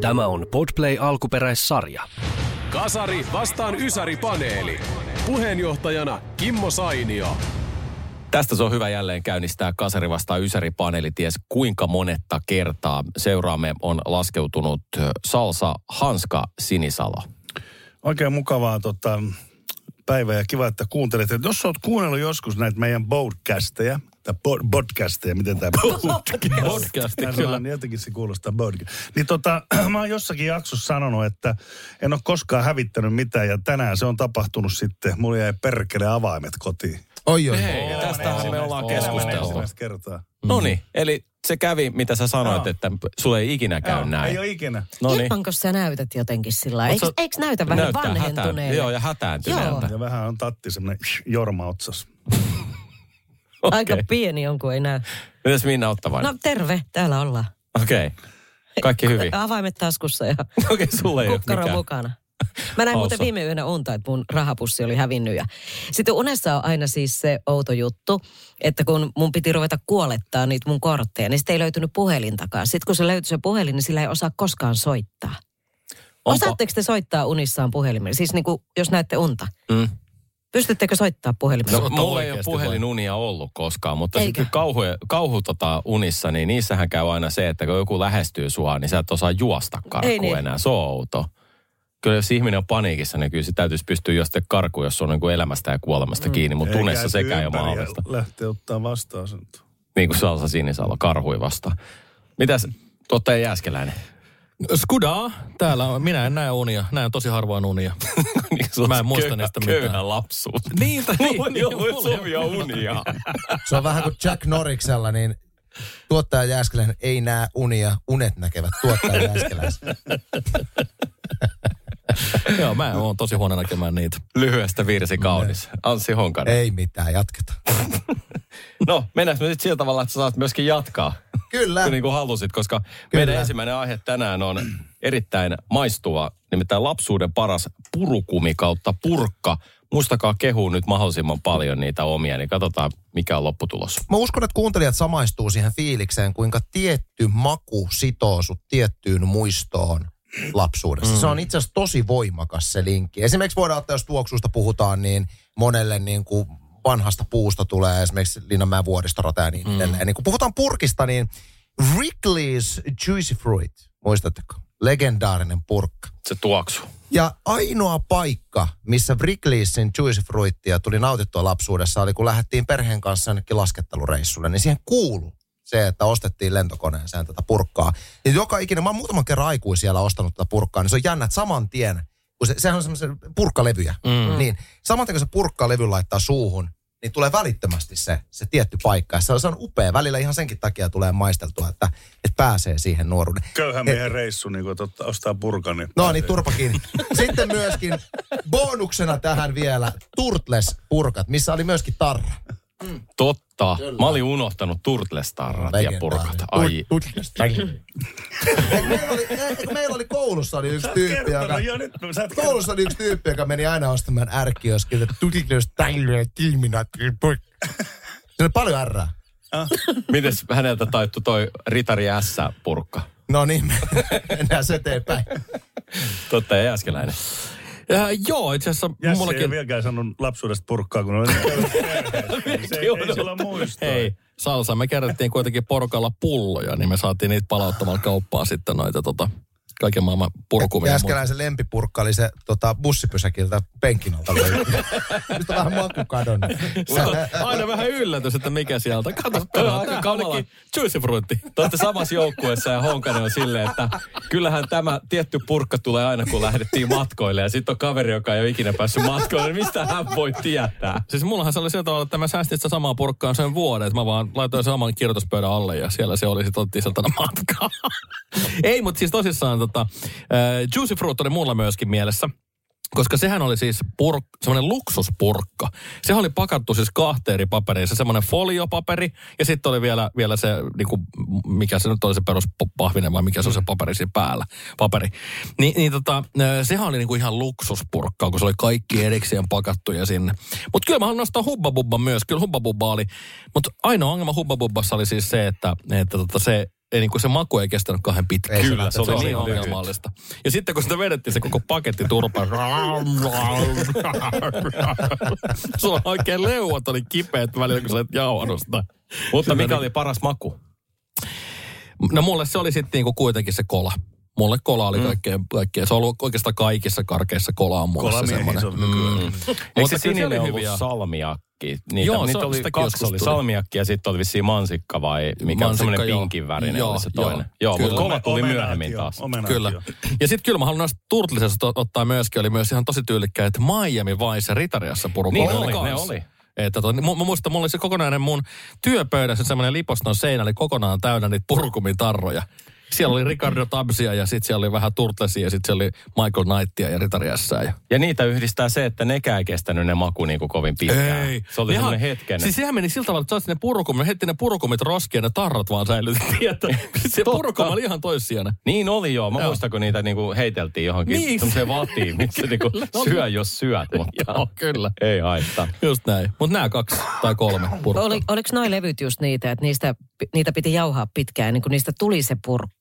Tämä on Podplay alkuperäissarja. Kasari vastaan Ysäri-paneeli. Puheenjohtajana Kimmo Sainio. Tästä se on hyvä jälleen käynnistää Kasari vastaan Ysäri-paneeli ties kuinka monetta kertaa. Seuraamme on laskeutunut Salsa Hanska Sinisalo. Oikein mukavaa tota, päivää ja kiva, että kuuntelet. Et jos olet kuunnellut joskus näitä meidän podcasteja, tai pod- podcasteja, miten tämä Mä kyllä. sanon, niin jotenkin se kuulostaa podcast. Niin tota, mä oon jossakin jaksossa sanonut, että en ole koskaan hävittänyt mitään ja tänään se on tapahtunut sitten. Mulla jäi perkele avaimet kotiin. Oi, oi. Hei, tästähän me ollaan keskusteltu. Kertaa. No niin, eli se kävi, mitä sä sanoit, Joo. että sulle ei ikinä käy Joo, näin. Ei ole ikinä. No niin. Ilmanko sä näytät jotenkin sillä lailla? Eikö, sä- eikö näytä vähän hätään- Joo, ja hätääntyneeltä. Ja vähän on tatti semmoinen jorma otsas. Aika Okei. pieni on, kun ei näy. Mitäs Minna Ottavainen? No terve, täällä ollaan. Okei. Okay. Kaikki hyvin. Avaimet taskussa ja Okei, okay, sulle ei ole kukkaro mikään. mukana. Mä näin muuten Haussa. viime yönä unta, että mun rahapussi oli hävinnyt. Ja sitten unessa on aina siis se outo juttu, että kun mun piti ruveta kuolettaa niitä mun kortteja, niin sitten ei löytynyt puhelintakaan. Sitten kun se löytyi se puhelin, niin sillä ei osaa koskaan soittaa. Onko- Osaatteko te soittaa unissaan puhelimella? Siis niin kuin, jos näette unta. Mm. Pystyttekö soittaa puhelimella? No, mulla ei ole puhelinunia ollut koskaan, mutta Eikö? sitten kauhu, kauhu tota, unissa, niin niissähän käy aina se, että kun joku lähestyy sua, niin sä et osaa juosta karkuun niin. enää. Se on outo. Kyllä jos ihminen on paniikissa, niin kyllä se täytyisi pystyä jostain karkuun, jos on niin kuin elämästä ja kuolemasta kiinni, mutta Ei unessa sekään ei ole mahdollista. Lähtee ottaa vastaan sen. Niin kuin Salsa Sinisalo, karhui vasta. Mitäs tuottaja Jääskeläinen? Skudaa, täällä on, minä en näe unia, näen tosi harvoin unia. Sulla Mä en muista köyhä, niistä mitään. Köyhä lapsuus. niin, tai niin, ollut mulla ei sovia unia. Se on vähän kuin Jack Norriksella, niin tuottaja Jääskeläinen ei näe unia, unet näkevät tuottaja Jääskeläisen. Joo, mä oon tosi huono näkemään niitä. Lyhyestä virsi kaunis. Anssi Honkanen. Ei mitään, jatketaan. No, mennäänkö me sitten sillä tavalla, että sä saat myöskin jatkaa? Kyllä. niin kuin halusit, koska Kyllä. meidän ensimmäinen aihe tänään on erittäin maistuva, nimittäin lapsuuden paras purukumi kautta purkka. Muistakaa kehua nyt mahdollisimman paljon niitä omia, niin katsotaan mikä on lopputulos. Mä uskon, että kuuntelijat samaistuu siihen fiilikseen, kuinka tietty maku sitoo sut tiettyyn muistoon lapsuudessa. Mm. Se on itse asiassa tosi voimakas se linkki. Esimerkiksi voidaan ottaa, jos tuoksusta puhutaan, niin monelle niin kuin vanhasta puusta tulee esimerkiksi Linnanmäen vuoristorata ja niin edelleen. Niin kun puhutaan purkista, niin Wrigley's Juicy Fruit, muistatteko? Legendaarinen purkka. Se tuoksu. Ja ainoa paikka, missä Wrigleysin Juicy Fruittia tuli nautittua lapsuudessa, oli kun lähdettiin perheen kanssa jonnekin laskettelureissulle, niin siihen kuulu se, että ostettiin lentokoneeseen tätä purkkaa. Ja joka ikinen, mä oon muutaman kerran aikuisiellä ostanut tätä purkkaa, niin se on jännä, että saman tien, kun se, sehän on semmoisia purkkalevyjä, mm. niin saman tien kun se purkkalevy laittaa suuhun, niin tulee välittömästi se, se tietty paikka. Ja se on, se on upea. Välillä ihan senkin takia tulee maisteltua, että, että pääsee siihen nuoruuden. Köyhän miehen reissu, niin kun ottaa, ostaa purkan. Niin No niin, turpa kiinni. Sitten myöskin bonuksena tähän vielä Turtles-purkat, missä oli myöskin tarra. Totta. Mä olin unohtanut turtlestarrat ja purkat. Ai. meillä, oli, eikö meillä oli koulussa oli yksi tyyppi, joka... Jo nyt, sä et Koulussa oli yksi tyyppi, joka meni aina ostamaan ärkioskilta Turtles Tyler Terminator purkka. Se oli paljon ärrää. Mites häneltä taittu toi Ritari S-purkka? No niin, mennään se eteenpäin. Totta ja Jääskeläinen. Ja, joo, itse asiassa Jesse ei mullakin... ole vieläkään sanonut lapsuudesta purkkaa, kun on se, ei, ei sulla muistoa. Ei, salsa. Me kerättiin kuitenkin porukalla pulloja, niin me saatiin niitä palauttamalla kauppaa sitten noita tota, kaiken maailman purkumia. Jääskeläisen lempipurkka oli se tota, bussipysäkiltä penkin alta on vähän maku kadonnut. Aina vähän yllätys, että mikä sieltä. Kato, Toi on kato, aika kamala. ainakin juicy fruitti. Te olette samassa joukkueessa ja Honkanen on silleen, että kyllähän tämä tietty purkka tulee aina, kun lähdettiin matkoille. Ja sitten on kaveri, joka ei ole ikinä päässyt matkoille. Niin mistä hän voi tietää? Siis mullahan se oli sillä tavalla, että mä säästin sitä samaa purkkaa sen vuoden, että mä vaan laitoin sen oman kirjoituspöydän alle ja siellä se oli, sitten otettiin sieltä matkaa. Ei, mutta siis tosissaan tota, äh, Juicy Fruit oli mulla myöskin mielessä. Koska sehän oli siis purk, semmoinen luksuspurkka. Sehän oli pakattu siis kahteen eri paperiin. Se semmoinen foliopaperi ja sitten oli vielä, vielä se, niinku, mikä se nyt oli se peruspahvinen vai mikä se on se paperi siinä päällä. Paperi. Ni, niin tota, sehän oli niinku ihan luksuspurkka, kun se oli kaikki erikseen pakattuja sinne. Mutta kyllä mä haluan nostaa Hubba Bubba myös. Kyllä Hubba Bubba oli. Mutta ainoa ongelma Hubba Bubbassa oli siis se, että, että tota se ei niin kuin se maku ei kestänyt kahden pitkään. Ei se Kyllä, se oli lähtenyt, niin oli ongelmallista. Ja sitten kun sitä vedettiin se koko paketti turpaan. Sulla oikein leuat oli kipeät välillä, kun sä et jauhanut sitä. Mutta mikä oli paras maku? No mulle se oli sitten niinku kuitenkin se kola. Mulle kola oli kaikkein, kaikkein, se on ollut oikeastaan kaikissa karkeissa kola on mulle se semmoinen. se on. Eikö Mutta se sininen oli ollut hyviä. salmiakki? Niitä, Joo, Joo, niitä se- oli kaksi, oli salmiakki ja sitten oli vissiin mansikka vai mikä Mansikka, on semmoinen joo. pinkin värinen Joo, oli se joo, toinen. Joo, kyllä. mutta kova tuli Omenaatio, myöhemmin taas. omenaatio. Kyllä. Ja sitten kyllä mä haluan noista Turtlisesta ottaa myöskin, oli myös ihan tosi tyylikkäät Miami Vice ja Ritariassa purukolla Niin oli, ne kanssa. oli. Että to, mä, mä muistan, mulla oli se kokonainen mun työpöydässä semmoinen liposton seinä, oli kokonaan täynnä niitä purkumitarroja. Siellä oli Ricardo Tabsia ja sitten siellä oli vähän Turtlesia ja sitten siellä oli Michael Knightia ja Ritariassa. Ja... Ja niitä yhdistää se, että nekään ei kestänyt ne maku niin kuin kovin pitkään. Ei. Se oli Nehän- semmoinen hetken. Siis sehän meni sillä tavalla, että sä ne purukumit, heitti ne purukumit roskiin ja ne tarrat vaan säilytettiin. Että se purukuma oli ihan toissijana. Niin oli joo. Mä muistan, kun niitä niinku heiteltiin johonkin Niin. semmoiseen vatiin, missä niinku syö jos syöt, mutta Joo, kyllä. ei haittaa. Just näin. Mutta nämä kaksi tai kolme purkkaa. Oli, oliko noi levyt just niitä, että niistä, niitä piti jauhaa pitkään, niin kuin niistä tuli se purkka?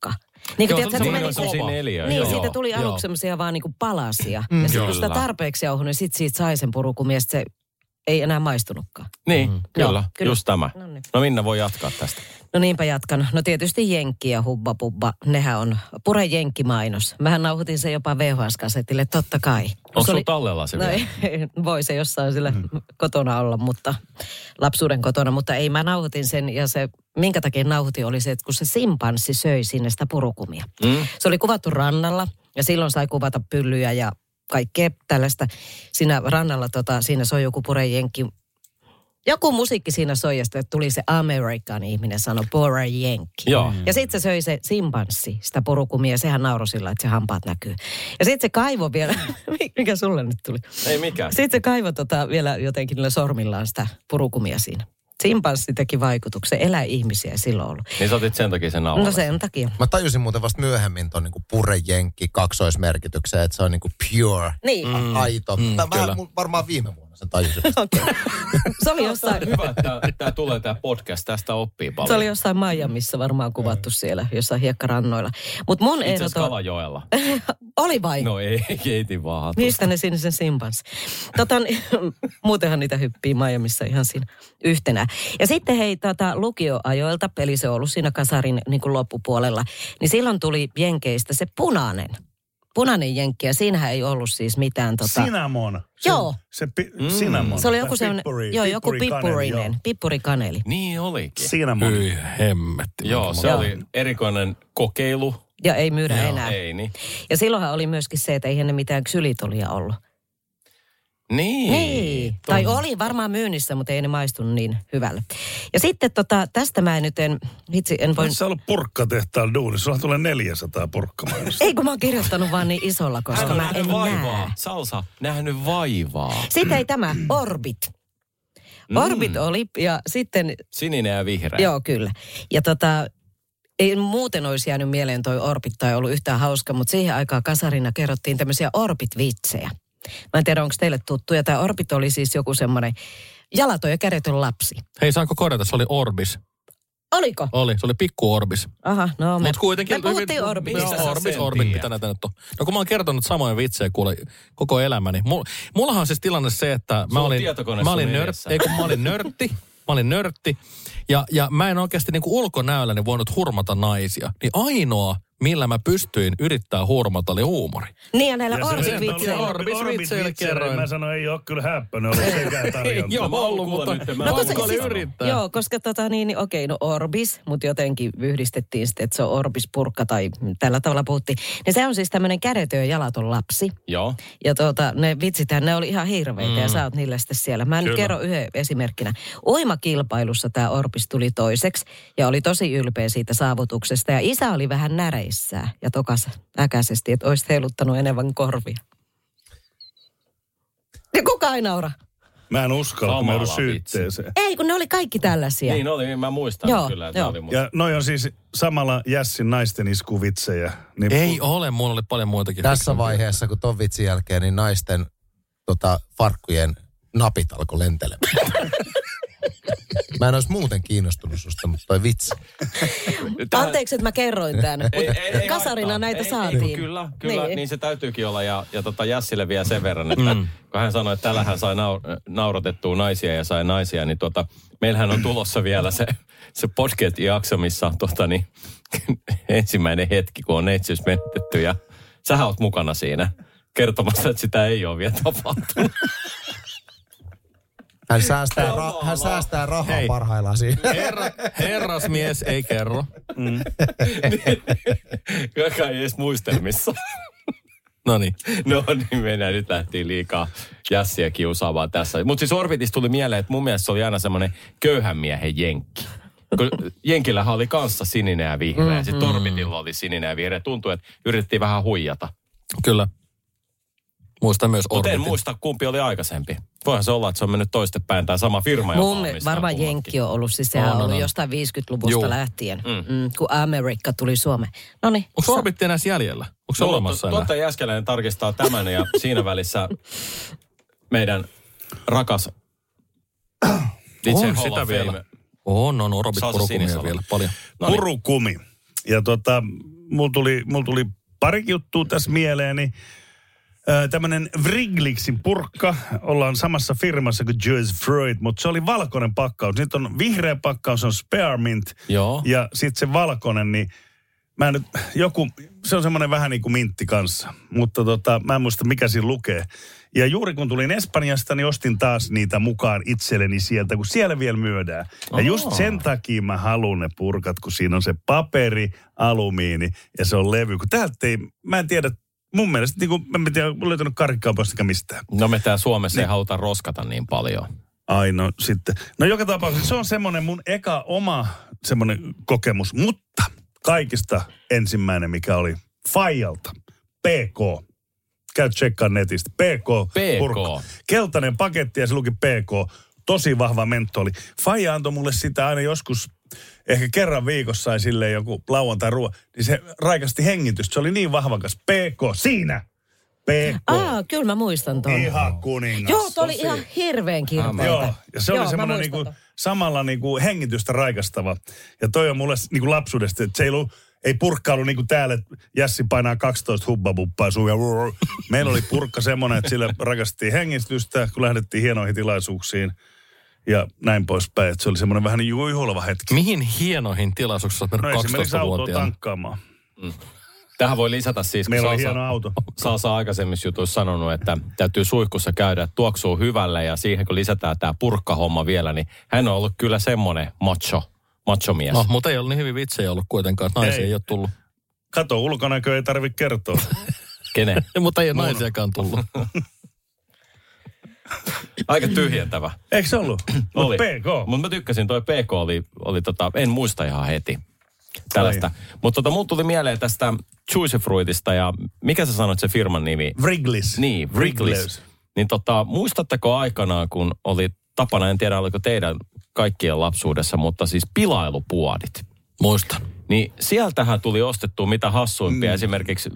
Niin kuin Joo, tiedätkö, se se meni niin se, semmosia neljöjä, niin, joo. siitä tuli Joo. aluksi semmoisia vaan niin kuin palasia. Mm, ja sitten kun sitä tarpeeksi jauhui, niin sitten siitä sai sen purukumia, ja sit se ei enää maistunutkaan. Niin, Mm. kyllä, Joo, kyllä. just tämä. No niin. No Minna voi jatkaa tästä. No niinpä jatkan. No tietysti Jenkki ja Hubba Bubba, nehän on Pure Jenkki-mainos. Mähän nauhoitin sen jopa VHS-kasetille, totta kai. Onko Se oli- tallella se No vielä? ei, voi se jossain sillä kotona olla, mutta lapsuuden kotona, mutta ei mä nauhoitin sen ja se, minkä takia nauhoitin oli se, että kun se simpanssi söi sinne sitä purukumia. Mm? Se oli kuvattu rannalla ja silloin sai kuvata pyllyjä ja kaikkea tällaista. Siinä rannalla tota, siinä soi joku purejenkki. Joku musiikki siinä soi ja sitten tuli se Amerikan ihminen sanoi purejenkki. Joo. Ja sitten se söi se simpanssi, sitä purukumia, ja sehän nauroi sillä, että se hampaat näkyy. Ja sitten se kaivo vielä, mikä sulle nyt tuli? Ei mikään. Sitten se kaivo tota vielä jotenkin niillä sormillaan sitä purukumia siinä. Simpanssi teki vaikutuksen, elää ihmisiä silloin ollut. Niin sä otit sen takia sen nauhan. No sen takia. Mä tajusin muuten vasta myöhemmin ton niinku purejenkki kaksoismerkityksen, että se on niinku pure, Niin, mm. aito. Mm, kyllä. Mä, mun varmaan viime vuonna sen tajusin. se oli jossain, Hyvä, että tämä tulee tämä podcast. Tästä oppii paljon. se oli jossain Miamiissa varmaan kuvattu siellä, jossain hiekkarannoilla. Mutta mun Itse asiassa ehdoton... Kalajoella. Oli vai? No ei, keitin vaan hatusta. Mistä ne sinisen simpanssi? Tota, niin, muutenhan niitä hyppii Miamiissa ihan siinä yhtenä. Ja sitten hei, tota, lukioajoilta, eli se on ollut siinä kasarin niin kuin loppupuolella, niin silloin tuli Jenkeistä se punainen. Punainen jenkki, ja siinähän ei ollut siis mitään tota... Cinnamon. Se, Joo. Se pi, cinnamon. Se oli joku semmoinen, pippuri- joo, joku pippurikaneli, pippurinen, joo. pippurikaneli. Niin olikin. Cinnamon. Hyi hemmetti. Joo, se mä- oli erikoinen kokeilu. Ja ei myydä enää. Ei niin. Ja silloinhan oli myöskin se, että eihän ne mitään ksylitolia ollut. Niin. Niin. Tai oli varmaan myynnissä, mutta ei ne maistunut niin hyvälle. Ja sitten tota, tästä mä en nyt en, vitsi, en voi... Sä ollut purkkatehtaan duunissa? Sulla tulee 400 purkkamainosta. Ei kun mä oon kirjoittanut vaan niin isolla, koska Hän mä nähnyt en vaivaa. näe. Salsa, nähnyt vaivaa. Sitten ei tämä, Orbit. Mm. Orbit oli ja sitten, Sininen ja vihreä. joo kyllä. Ja tota, ei muuten olisi jäänyt mieleen toi Orbit tai ollut yhtään hauska, mutta siihen aikaan kasarina kerrottiin tämmöisiä Orbit-vitsejä. Mä en tiedä, onko teille tuttuja. Tämä Orbit oli siis joku semmoinen jalaton ja kädetön lapsi. Hei, saanko korjata? Se oli Orbis. Oliko? Oli, se oli pikku Orbis. Aha, no me, Mutta kuitenkin... me puhuttiin hyvin- sä Joo, Orbis, Orbit, mitä näitä nyt on. No kun mä oon kertonut samoja vitsejä kuule koko elämäni. Mulla, mullahan on siis tilanne se, että mä olin, mä olin, edessä. ei, kun mä olin nörtti. Mä olin nörtti. Ja, ja mä en oikeasti niinku ulkonäölläni voinut hurmata naisia. Niin ainoa, millä mä pystyin yrittää hurmata, oli huumori. Niin ja näillä Ja se- Orbit-vitseillä. Orbit- Orbit-vitseille kerroin. Mä sanoin, ei ole kyllä häppöinen ollut sekään tarjonta. Joo, mä ollut, mutta nyt, mä no, siis- yrittää. Joo, koska tota niin, niin okei, no Orbis, mutta jotenkin yhdistettiin sitten, että se on Orbis-purkka tai tällä tavalla puhuttiin. Niin se on siis tämmöinen kädetön ja jalaton lapsi. Joo. Ja tuota, ne vitsithän, ne oli ihan hirveitä mm. ja sä oot niillä sitten siellä. Mä nyt kerron yhden esimerkkinä. Uimakilpailussa tämä Orbis tuli toiseksi ja oli tosi ylpeä siitä saavutuksesta. Ja isä oli vähän näre välissä ja tokas äkäisesti, että olisit heiluttanut enemmän korvia. Ja kuka ei naura? Mä en uskalla, kun mä joudun syytteeseen. Ei, kun ne oli kaikki tällaisia. Niin oli, mä muistan Joo, kyllä, että joo. oli musta. Ja noi on siis samalla Jässin naisten iskuvitsejä. Niin Ei ole, mulla oli paljon muitakin. Tässä vaiheessa, kun ton vitsin jälkeen, niin naisten tota, farkkujen napit alkoi lentelemään. Mä en olisi muuten kiinnostunut susta, mutta toi vitsi. Anteeksi, että mä kerroin tämän. Ei, ei, ei Kasarina haittaa. näitä ei, saatiin. Ei, kyllä, kyllä niin. Niin. se täytyykin olla. Ja, ja tota Jassille vielä sen verran, että mm. kun hän sanoi, että tällähän sai nau, naurotettua naisia ja sai naisia, niin tota, meillähän on tulossa vielä se, se podcast-jakso, missä on tota, niin, ensimmäinen hetki, kun on neitsyys menetetty ja sähän oot mukana siinä kertomassa, että sitä ei ole vielä tapahtunut. Hän säästää, ra- hän säästää rahaa Hei. parhaillaan siinä. Herra, herrasmies ei kerro. Joka ei edes muistelmissa. No niin. No niin, mennään nyt lähtiin liikaa jässiä kiusaamaan tässä. Mutta siis Orbitista tuli mieleen, että mun mielestä se oli aina semmoinen köyhän miehen jenkki. Kun Jenkillähän oli kanssa sininen ja vihreä. Mm, Sitten Orbitilla oli sininen ja vihreä. Tuntui, että yritettiin vähän huijata. Kyllä. Muistan myös Mutta en Orbitin. muista, kumpi oli aikaisempi. Voihan se olla, että se on mennyt toistepäin tämä sama firma. joka Mun, varmaan. Jenkki on ollut, siis sehän On, on ollut on. jostain 50-luvusta Juu. lähtien, mm. Mm, kun Amerikka tuli Suomeen. No niin. Onko Orbitti enää jäljellä? Onko se No, olemassa to- enää? Totta Jäskeläinen tarkistaa tämän ja siinä välissä meidän rakas DJ On sitä vielä. On, on Orbit purukumia vielä paljon. No niin. Purukumi. Ja tota, mulla tuli, mul tuli pari juttua tässä mieleeni. Tämmöinen Wriglixin purkka. Ollaan samassa firmassa kuin Jules Freud, mutta se oli valkoinen pakkaus. Nyt on vihreä pakkaus, on Spearmint. Joo. Ja sitten se valkoinen, niin mä nyt, joku, se on semmoinen vähän niin kuin mintti kanssa. Mutta tota, mä en muista mikä siinä lukee. Ja juuri kun tulin Espanjasta, niin ostin taas niitä mukaan itselleni sieltä, kun siellä vielä myydään. Ja just sen takia mä haluan ne purkat, kun siinä on se paperi, alumiini ja se on levy. Kun täältä ei, mä en tiedä, mun mielestä, niin kuin, mä en tiedä, olen löytänyt karkkikaupastakaan mistään. No me täällä Suomessa ei haluta roskata niin paljon. Ai no sitten. No joka tapauksessa se on semmoinen mun eka oma semmoinen kokemus, mutta kaikista ensimmäinen, mikä oli Fajalta. PK. Käy tsekkaan netistä. PK. PK. purkka. Keltainen paketti ja se luki PK. Tosi vahva mentoli. Faija antoi mulle sitä aina joskus, ehkä kerran viikossa sai silleen joku lauantai ruoa. Niin se raikasti hengitystä. Se oli niin vahvakas. PK. Siinä. PK. Aa, kyllä mä muistan ton. Ihan kuningas. Joo, toi oli Tosi. ihan hirveän kirpeitä. Joo, ja se Joo, oli semmoinen niinku, ton. samalla niinku hengitystä raikastava. Ja toi on mulle niinku lapsuudesta, että se ei, ollut, ei purkka ollut niinku täällä, että Jässi painaa 12 hubbabuppaa suun ja. Meillä oli purkka semmoinen, että sille rakastettiin hengitystä, kun lähdettiin hienoihin tilaisuuksiin ja näin poispäin. Että se oli semmoinen vähän niin juhlava hetki. Mihin hienoihin tilaisuuksissa olet No mennyt autoa 12-vuotiaana? tankkaamaan. Tähän voi lisätä siis, kun Meillä oli Salsa- hieno auto. Salsa aikaisemmissa jutuissa sanonut, että täytyy suihkussa käydä, että tuoksuu hyvälle ja siihen kun lisätään tämä purkkahomma vielä, niin hän on ollut kyllä semmoinen macho, machomies. No, mutta ei ollut niin hyvin vitsejä ollut kuitenkaan, että naisia Ei. ei, ole tullut. Kato, ulkonäkö ei tarvitse kertoa. Kenen? mutta ei ole naisiakaan tullut. Aika tyhjentävä. Eikö se ollut? Mut PK. Mutta mä tykkäsin, toi PK oli, oli tota, en muista ihan heti tällaista. Mutta tota, mun tuli mieleen tästä Juicy Fruitista ja mikä sä sanoit se firman nimi? Wrigley's. Niin, Wrigley's. Niin tota, muistatteko aikanaan, kun oli tapana, en tiedä oliko teidän kaikkien lapsuudessa, mutta siis pilailupuodit. Muistan. Niin sieltähän tuli ostettua mitä hassuimpia, mm. esimerkiksi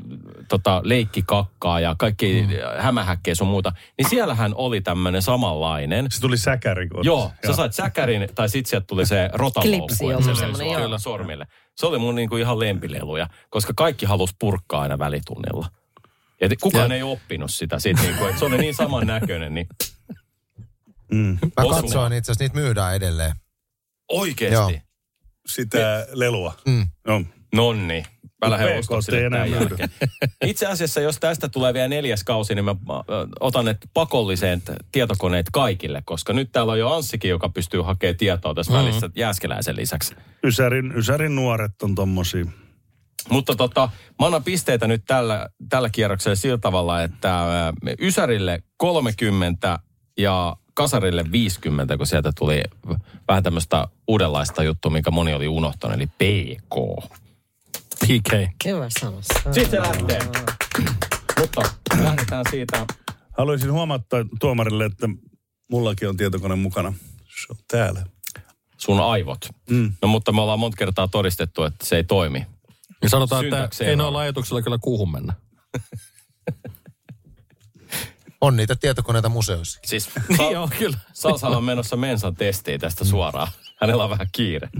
tota, leikkikakkaa ja kaikki mm. hämähäkkeä sun muuta. Niin siellähän oli tämmöinen samanlainen. Se tuli säkäri. kun Joo, otti. sä sait säkärin, tai sit sieltä tuli se rotaloukku. Klipsi, joku se sua joo. sormille. Se oli mun niinku ihan lempileluja, koska kaikki halusi purkkaa aina välitunnilla. Ja te- kukaan Ja- ei oppinut sitä sit niinku, että se oli niin saman näköinen, niin Mm. Mä katsoin itse asiassa, niitä myydään edelleen. oikeesti. Joo. Sitä lelua. Mm. Joo. Nonni. Mä lähden ostamaan sille tämän jälkeen. Itse asiassa, jos tästä tulee vielä neljäs kausi, niin mä otan ne pakolliseen tietokoneet kaikille, koska nyt täällä on jo Anssikin, joka pystyy hakemaan tietoa tässä mm-hmm. välissä Jääskeläisen lisäksi. Ysärin, Ysärin nuoret on tommosia. Mutta tota, mä annan pisteitä nyt tällä, tällä kierroksella sillä tavalla, että Ysärille 30 ja Kasarille 50, kun sieltä tuli vähän tämmöistä uudenlaista juttua, minkä moni oli unohtanut, eli PK. PK. Hyvä sana. Sitten se lähtee. Mutta lähdetään siitä. Haluaisin huomauttaa tuomarille, että mullakin on tietokone mukana. Se on täällä. sun aivot. Mm. No mutta me ollaan monta kertaa todistettu, että se ei toimi. Ja sanotaan, että Syntakseen ei on. noilla ajatuksilla kyllä kuuhun mennä. On niitä tietokoneita museoissa. Siis Niin joo, kyllä. Salsalla on menossa mensan testiin tästä suoraan. Hänellä on vähän kiire.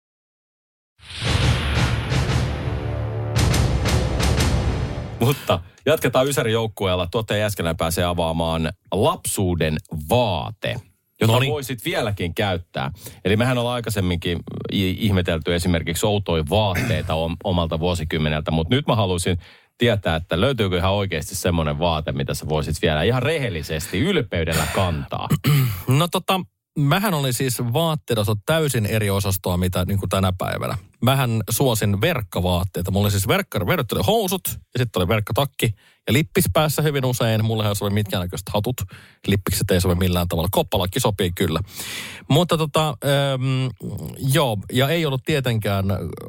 Mutta jatketaan Ysärin joukkueella. Tuottaja Jäskelän pääsee avaamaan lapsuuden vaate, jota Noniin. voisit vieläkin käyttää. Eli mehän ollaan aikaisemminkin ihmetelty esimerkiksi outoja vaatteita om- omalta vuosikymmeneltä, mutta nyt mä haluaisin tietää, että löytyykö ihan oikeasti semmoinen vaate, mitä sä voisit vielä ihan rehellisesti, ylpeydellä kantaa. No tota, mähän oli siis vaatteiden osalta täysin eri osastoa, mitä niin kuin tänä päivänä. Mähän suosin verkkavaatteita. Mulla oli siis verkkari, housut ja sitten oli verkkatakki ja lippis päässä hyvin usein. Mulla oli mitkään näköiset hatut. Lippikset ei sovi millään tavalla. Koppalakki sopii kyllä. Mutta tota, ähm, joo, ja ei ollut tietenkään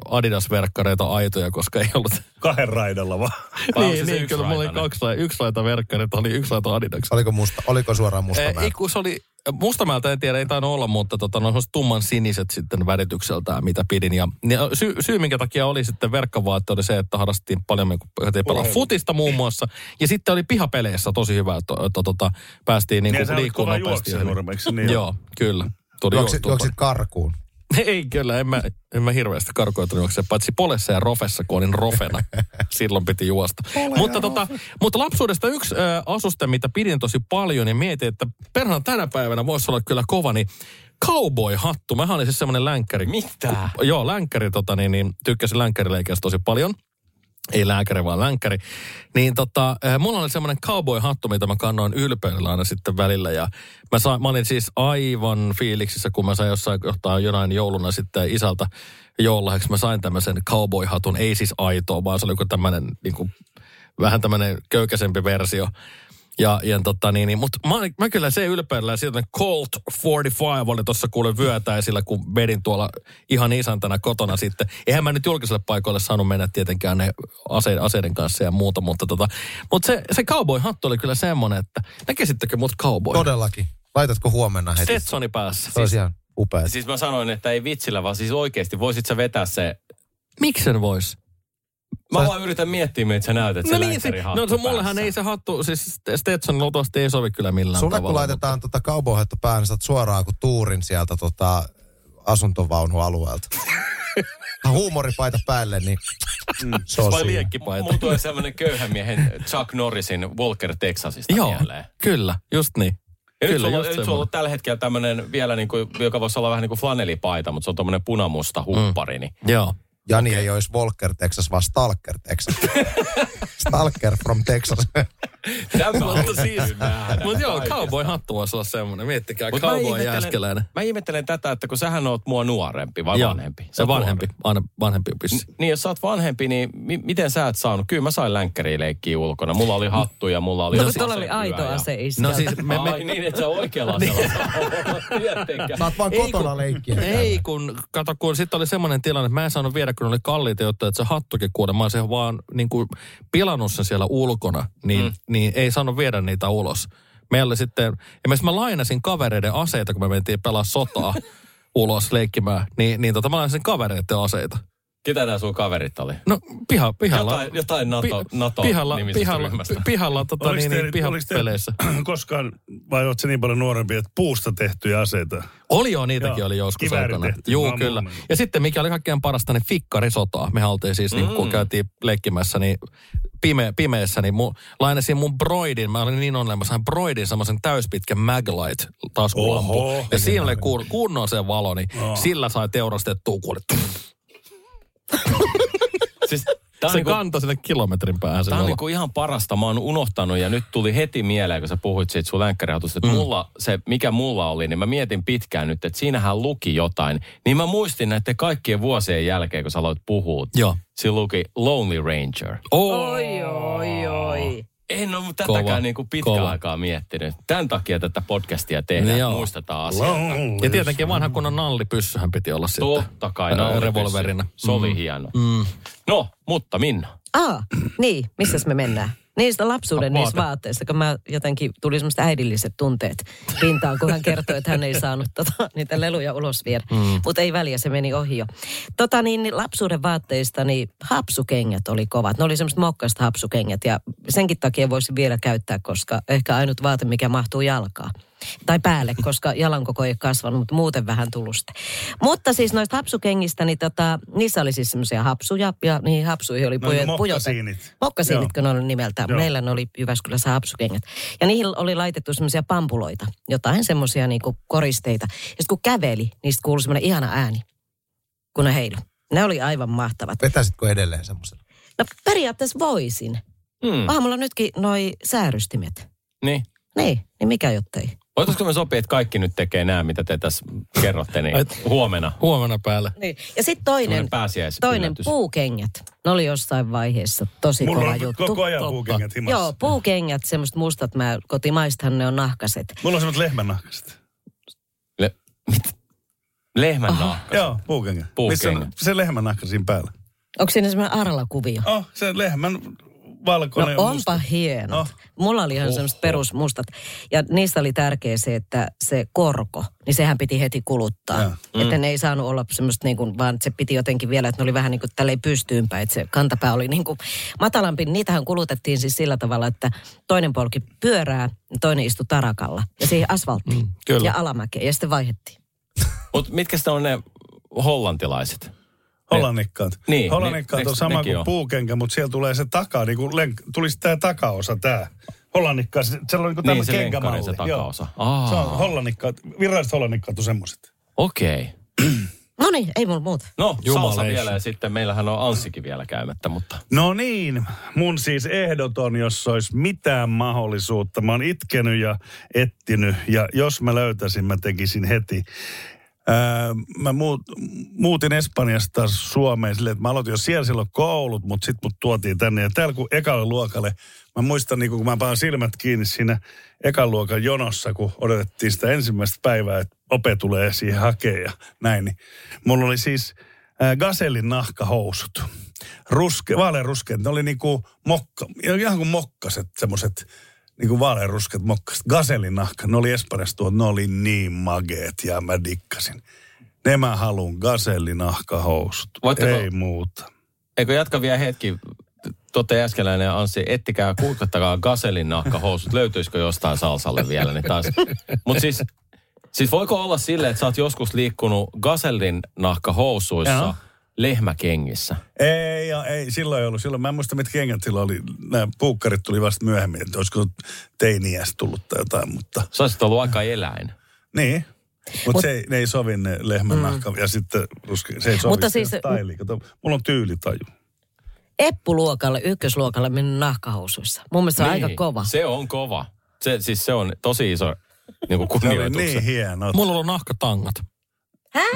Adidas-verkkareita aitoja, koska ei ollut... Kahden raidalla vaan. Niin, se niin kyllä mulla oli kaksi, yksi laita verkkareita, oli yksi laita Adidas. Oliko, musta, oliko suoraan musta Eh, Ei, kun se oli, Mustamäeltä en tiedä, ei tainnut olla, mutta tota, no, tumman siniset sitten väritykseltään, mitä pidin. Ja, ja sy, syy, minkä takia oli sitten verkkavaatte, oli se, että harrastettiin paljon, me kun pelaa futista muun muassa. Ja sitten oli pihapeleissä tosi hyvä, että to, tota, päästiin niin Niin, kuin liikkumaan nopeasti. juoksija nurmeksi, niin Joo, kyllä. Tuli Juoksit, juoksit karkuun. ei kyllä, en mä, en mä hirveästi karkoitunut juokse, paitsi polessa ja rofessa, kun olin rofena. Silloin piti juosta. Mutta, tota, mutta lapsuudesta yksi ö, asuste, mitä pidin tosi paljon ja mietin, että perhana tänä päivänä voisi olla kyllä kova, niin cowboy-hattu. Mähän olin siis semmoinen länkkäri. Mitä? Joo, länkkäri, tota, niin, niin, tykkäsin länkkärileikeistä tosi paljon. Ei lääkäri, vaan länkkäri. Niin tota, eh, mulla oli semmoinen cowboy-hattu, mitä mä kannoin ylpeydellä aina sitten välillä. Ja mä, sain, mä olin siis aivan fiiliksissä, kun mä sain jossain kohtaa jonain jouluna sitten isältä joululahjaksi. Mä sain tämmöisen cowboy-hatun, ei siis aitoa, vaan se oli joku tämmöinen niin vähän tämmöinen köykäisempi versio. Ja, ja tota niin, niin mutta mä, mä, kyllä se ylpeydellä ja siitä Colt 45 oli tuossa kuule vyötäisillä, kun vedin tuolla ihan isäntänä kotona sitten. Eihän mä nyt julkiselle paikoille saanut mennä tietenkään ne ase, aseiden kanssa ja muuta, mutta tota, mutta se, se cowboy-hattu oli kyllä semmoinen, että näkisittekö mut cowboy? Todellakin. Laitatko huomenna heti? Stetsoni päässä. Se olisi ihan upea. Siis mä sanoin, että ei vitsillä, vaan siis oikeasti voisit sä vetää se... Miksi sen vois? Mä vaan yritän miettiä, että sä näytät sen No niin, se, no se mullehan ei se hattu, siis Stetson luultavasti ei sovi kyllä millään Sulle tavalla. kun laitetaan tota cowboyhattu päähän, niin suoraan kuin tuurin sieltä tota asuntovaunualueelta. Huumoripaita päälle, niin se on Vai siinä. liekkipaita? Mulla tulee semmoinen köyhän miehen Chuck Norrisin Walker Texasista Joo, mieleen. kyllä, just niin. Ja nyt Kyllä, sulla, just nyt sulla on tällä hetkellä tämmöinen vielä, niin kuin, joka voisi olla vähän niin kuin flanelipaita, mutta se on tämmöinen punamusta huppari. Niin. Joo. Jani ei olisi Volker Texas, vaan Stalker Texas. Stalker from Texas. Tämä on Mutta siis, mutta joo, cowboy-hattu voisi olla semmoinen. Miettikää, Mut mä cowboy ihmettelen- jäskeläinen. Mä ihmettelen tätä, että kun sähän oot mua nuorempi vai Joo, vanhempi. Sä Se oot vanhempi, aina vanhempi on pissi. Niin, jos sä oot vanhempi, niin mi- miten sä et saanut? Kyllä mä sain länkkäriä leikkiä ulkona. Mulla oli hattu ja mulla oli... No, kun tuolla oli aito ja- ase No siis me, me, Ai niin, että sä oikealla aseella Tietenkään. Saat vaan kotona leikkiä. ei kun, kato, kun sitten oli semmoinen tilanne, että mä en saanut viedä, kun oli kalliita juttuja, että se hattukin kuule, mä olisin vaan niin kuin pilannut sen siellä ulkona, niin, mm. niin ei saanut viedä niitä ulos. Meillä sitten, esimerkiksi mä lainasin kavereiden aseita, kun me mentiin pelaa sotaa ulos leikkimään, niin, niin tota, mä lainasin kavereiden aseita. Ketä nämä sun kaverit oli? No piha, pihalla. Jotain, jotain NATO, pi- NATO pihalla, nimisestä pihalla, ryhmästä. pi- pihalla, tota, Oliko niin, niin, oliko teillä pihapeleissä. koskaan, vai oletko niin paljon nuorempi, että puusta tehtyjä aseita? Oli jo, niitäkin Joo, oli joskus aikana. Juu, kyllä. meni. Ja sitten mikä oli kaikkein parasta, niin fikkarisotaa. Me oltiin siis, niin, kun Mm. käytiin leikkimässä, niin pime, pimeässä, niin mun, lainasin mun broidin, mä olin niin onnellinen, mä sain broidin semmoisen täyspitkän maglight taskulampu. Oho. ja siinä oli kun, kunnon se valo, niin Oh. sillä sai teurastettua kuule. Siis, tää Se niinku, kantoi sinne kilometrin päähän se Tämä on niinku ihan parasta. Mä oon unohtanut ja nyt tuli heti mieleen, kun sä puhuit siitä sun länkkärihatusta, että mm. mulla, se, mikä mulla oli, niin mä mietin pitkään nyt, että siinähän luki jotain. Niin mä muistin näiden kaikkien vuosien jälkeen, kun sä aloit puhua. Joo. Siinä luki Lonely Ranger. Oi, oi, oi. En ole Kova, tätäkään niinku pitkään kova. aikaa miettinyt. Tämän takia tätä podcastia tehdään, Joo. muistetaan asiaa. Ja tietenkin vanha kunnon nallipyssyhän piti olla sitten. Totta kai, no, revolverina. Se oli Mm. hieno. Mm. No, mutta Minna. Ah, niin, missäs me mennään? Niistä lapsuuden niistä vaatteista, kun mä jotenkin tuli semmoista äidilliset tunteet pintaan, kun hän kertoi, että hän ei saanut tota, niitä leluja ulos viedä. Mm. Mutta ei väliä, se meni ohi jo. Tota niin, niin lapsuuden vaatteista, niin hapsukengät oli kovat. Ne oli semmoista mokkasta hapsukengät ja senkin takia voisi vielä käyttää, koska ehkä ainut vaate, mikä mahtuu jalkaan. Tai päälle, koska jalan koko ei ole kasvanut, mutta muuten vähän tuluste. Mutta siis noista hapsukengistä, niin tota, niissä oli siis semmoisia hapsuja ja niihin hapsuihin oli No, pujo- ne pujotettu. mokkasiinit. Mokkasiinitkö ne oli nimeltään? Joo. Meillä ne oli Jyväskylässä hapsukengät. Ja niihin oli laitettu semmoisia pampuloita, jotain semmoisia niinku koristeita. Ja sitten kun käveli, niistä kuului semmoinen ihana ääni, kun ne heilu. Ne oli aivan mahtavat. Vetäisitkö edelleen semmoisella? No periaatteessa voisin. Hmm. Aamulla nytkin noi säärystimet. Niin. Niin, niin mikä jottei. Voitaisiko me sopia, että kaikki nyt tekee nämä, mitä te tässä kerrotte, niin huomenna. Huomenna päälle. Niin. Ja sitten toinen, toinen puukengät. Ne oli jossain vaiheessa tosi Mulla kova on juttu. koko ajan Totta. puukengät himassa. Joo, puukengät, semmoista mustat, mä, kotimaistahan ne on nahkaset. Mulla on semmoiset lehmännahkaset. Le- mit? Lehmän nahka. Joo, puukengät. Puukengät. Missä on se lehmännahka siinä päällä? Onko siinä semmoinen arlakuvio? Oh, se lehmän valkoinen No onpa musta. hieno. Oh. Mulla oli ihan semmoiset perusmustat. Ja niistä oli tärkeä se, että se korko, niin sehän piti heti kuluttaa. Joo. Että ne ei saanut olla semmoista niin kuin, vaan se piti jotenkin vielä, että ne oli vähän niin kuin tälleen pystyynpäin. Että se kantapää oli niin kuin matalampi. Niitähän kulutettiin siis sillä tavalla, että toinen polki pyörää, ja toinen istui tarakalla. Ja siihen asfalttiin. Mm, kyllä. Ja alamäkeen. Ja sitten vaihdettiin. Mutta mitkä sitten on ne hollantilaiset? Hollannikkaat. Niin, Hollannikkaat ne- on sama nekin kuin on. puukenkä, mutta siellä tulee se taka, niin kuin lenk- tulisi tämä takaosa, tämä. Hollannikkaat, se, se on niin kuin Niin, tämmöinen se kenkämalli. se Joo. takaosa. Aa. Se on hollannikkaat, viralliset hollannikkaat on semmoiset. Okei. No niin, ei mulla muuta. No, salsa vielä ja sitten meillähän on Anssikin vielä käymättä, mutta... No niin, mun siis ehdoton, jos olisi mitään mahdollisuutta. Mä oon itkenyt ja ettinyt ja jos mä löytäisin, mä tekisin heti. Ää, mä muut, muutin Espanjasta Suomeen silleen, että mä aloitin jo siellä silloin koulut, mutta sitten mut tuotiin tänne. Ja täällä kun ekalle luokalle, mä muistan niin kun mä panen silmät kiinni siinä ekan luokan jonossa, kun odotettiin sitä ensimmäistä päivää, että ope tulee siihen hakea ja näin. Niin mulla oli siis ää, Gazellin nahkahousut. Ruske, vaaleanruskeat, ne oli niinku mokka, ihan kuin mokkaset, semmoiset niinku vaaleanruskeat mokkaset. Gazellin nahka, ne oli Espanjasta tuot, ne oli niin mageet ja mä dikkasin. Ne mä haluun Gazellin nahkahousut, Voitteko- ei muuta. Eikö jatka vielä hetki? Totte Jäskeläinen ja Anssi, ettikää, kuukattakaa Gaselin nahkahousut. Löytyisikö jostain salsalle vielä? Niin taas. Mutta siis, siis voiko olla silleen, että sä oot joskus liikkunut Gaselin nahkahousuissa Joo. Lehmäkengissä? Ei, ja ei, silloin ei ollut. Silloin mä en muista, mitkä kengät silloin oli. Nämä puukkarit tuli vasta myöhemmin, että olisiko teiniäs tullut tai jotain, mutta Sä olisit ollut aika eläin. niin. Mutta Mut- se ei, ne ei sovi ne lehmän mm. nahka ja sitten ruske, se ei sovi Mutta siis- styliin. Kato, mulla on tyylitaju. Eppuluokalle, ykkösluokalle mennyt nahkahousuissa. Mun mielestä se on Niin, aika kova. Se on kova. Se, siis se on tosi iso niin kuin kunnioituksen. niin hienot. Mulla on ollut nahkatangat.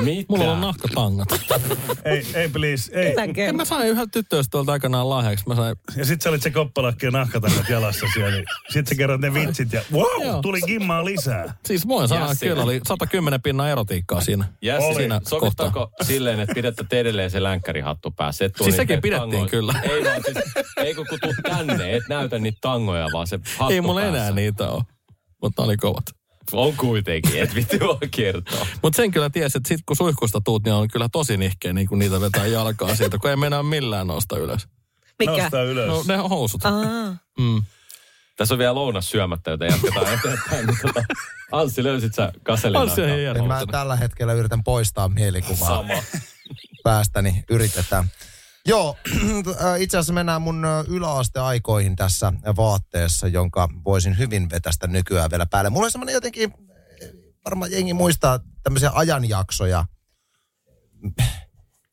Mitä? Mulla on nahkatangat. Ei, ei please, ei. En mä sain yhdeltä tyttöystävältä aikanaan lahjaksi. Mä sain, Ja sit sä olit se koppalakki ja nahkatangat jalassa siellä. Niin sit sä kerrot ne vitsit ja wow, Joo. tuli gimmaa lisää. siis voin sanoa, kyllä oli 110 pinnan erotiikkaa siinä. Jässi, Siinä sovittaako silleen, että pidätte edelleen se länkkärihattu päässä? Et tuu Siis sekin pidettiin tangoja- kyllä. Ei vaan siis, ei kun kun tuut tänne, et näytä niitä tangoja, vaan se hattu Ei mulla päässä. enää niitä ole. Mutta ne oli kovat. On kuitenkin, et vittu voi kertoa. Mutta sen kyllä tiesi, että sit kun suihkusta tuut, niin on kyllä tosi nihkeä, niin kun niitä vetää jalkaa siitä, kun ei mennä millään nosta ylös. Mikä? Nostaa ylös. No ne housut. Aa, Mm. Tässä on vielä lounas syömättä, joten jatketaan eteenpäin. Tota, Anssi, löysit sä kaselin Anssi on hieno. Mä tällä hetkellä yritän poistaa mielikuvaa Sama. päästäni. Yritetään. Joo, äh, itse asiassa mennään mun ö, yläasteaikoihin tässä vaatteessa, jonka voisin hyvin vetästä nykyään vielä päälle. Mulla on semmoinen jotenkin, äh, varmaan jengi muistaa tämmöisiä ajanjaksoja.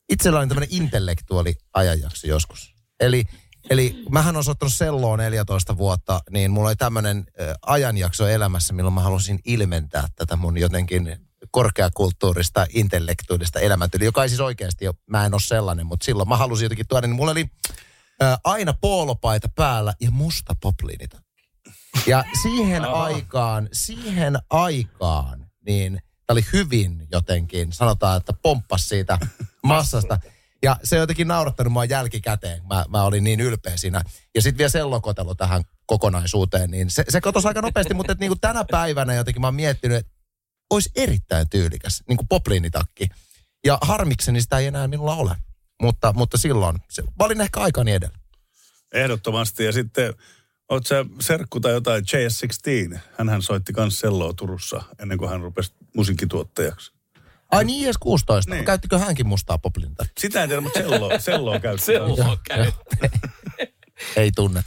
Itsellä oli tämmöinen intellektuaali ajanjakso joskus. Eli, eli mähän on ottanut selloa 14 vuotta, niin mulla oli tämmöinen äh, ajanjakso elämässä, milloin mä halusin ilmentää tätä mun jotenkin korkeakulttuurista, intellektuaalista elämäntyyliä, joka ei siis oikeasti ole, mä en ole sellainen, mutta silloin mä halusin jotenkin tuoda, niin mulla oli äh, aina poolopaita päällä ja musta popliinita. Ja siihen aikaan, siihen aikaan, niin tämä oli hyvin jotenkin, sanotaan, että pomppas siitä massasta. Ja se on jotenkin naurattanut mua jälkikäteen. Mä, mä olin niin ylpeä siinä. Ja sitten vielä sellokotelo tähän kokonaisuuteen, niin se, se katosi aika nopeasti, mutta et niinku tänä päivänä jotenkin mä oon miettinyt, että olisi erittäin tyylikäs, niin kuin popliinitakki. Ja harmikseni sitä ei enää minulla ole. Mutta, mutta silloin, se, mä olin ehkä aikani edellä. Ehdottomasti. Ja sitten, oot sä serkku tai jotain, JS16. Hänhän soitti kans selloa Turussa ennen kuin hän rupesi musiikkituottajaksi. Ai niin, IS-16. Niin. Niin. Käyttikö hänkin mustaa popliinitakki? Sitä en tiedä, mutta selloa, selloa käytti. Sello käy. Ei tunnet.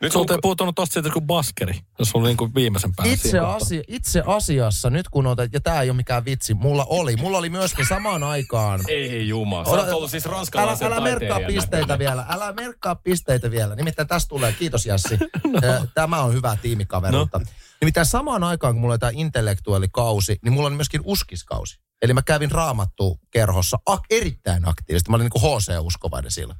Nyt Sulta on, ei puuttunut tosta siitä kuin baskeri, jos oli niin kuin viimeisen päällä. Itse, asia, itse asiassa, nyt kun otat, ja tämä ei ole mikään vitsi, mulla oli. Mulla oli myöskin samaan aikaan. ei jumala. Sä oot ollut siis älä, ranskalaisen älä merkkaa taiteilijan pisteitä vielä. Älä merkkaa pisteitä vielä. Nimittäin tästä tulee, kiitos Jassi. no. Tämä on hyvä tiimikaverilta. No. Nimittäin samaan aikaan, kun mulla oli tämä intellektuaalikausi, niin mulla oli myöskin uskiskausi. Eli mä kävin raamattu kerhossa ak- erittäin aktiivisesti. Mä olin niin kuin HC-uskovainen silloin.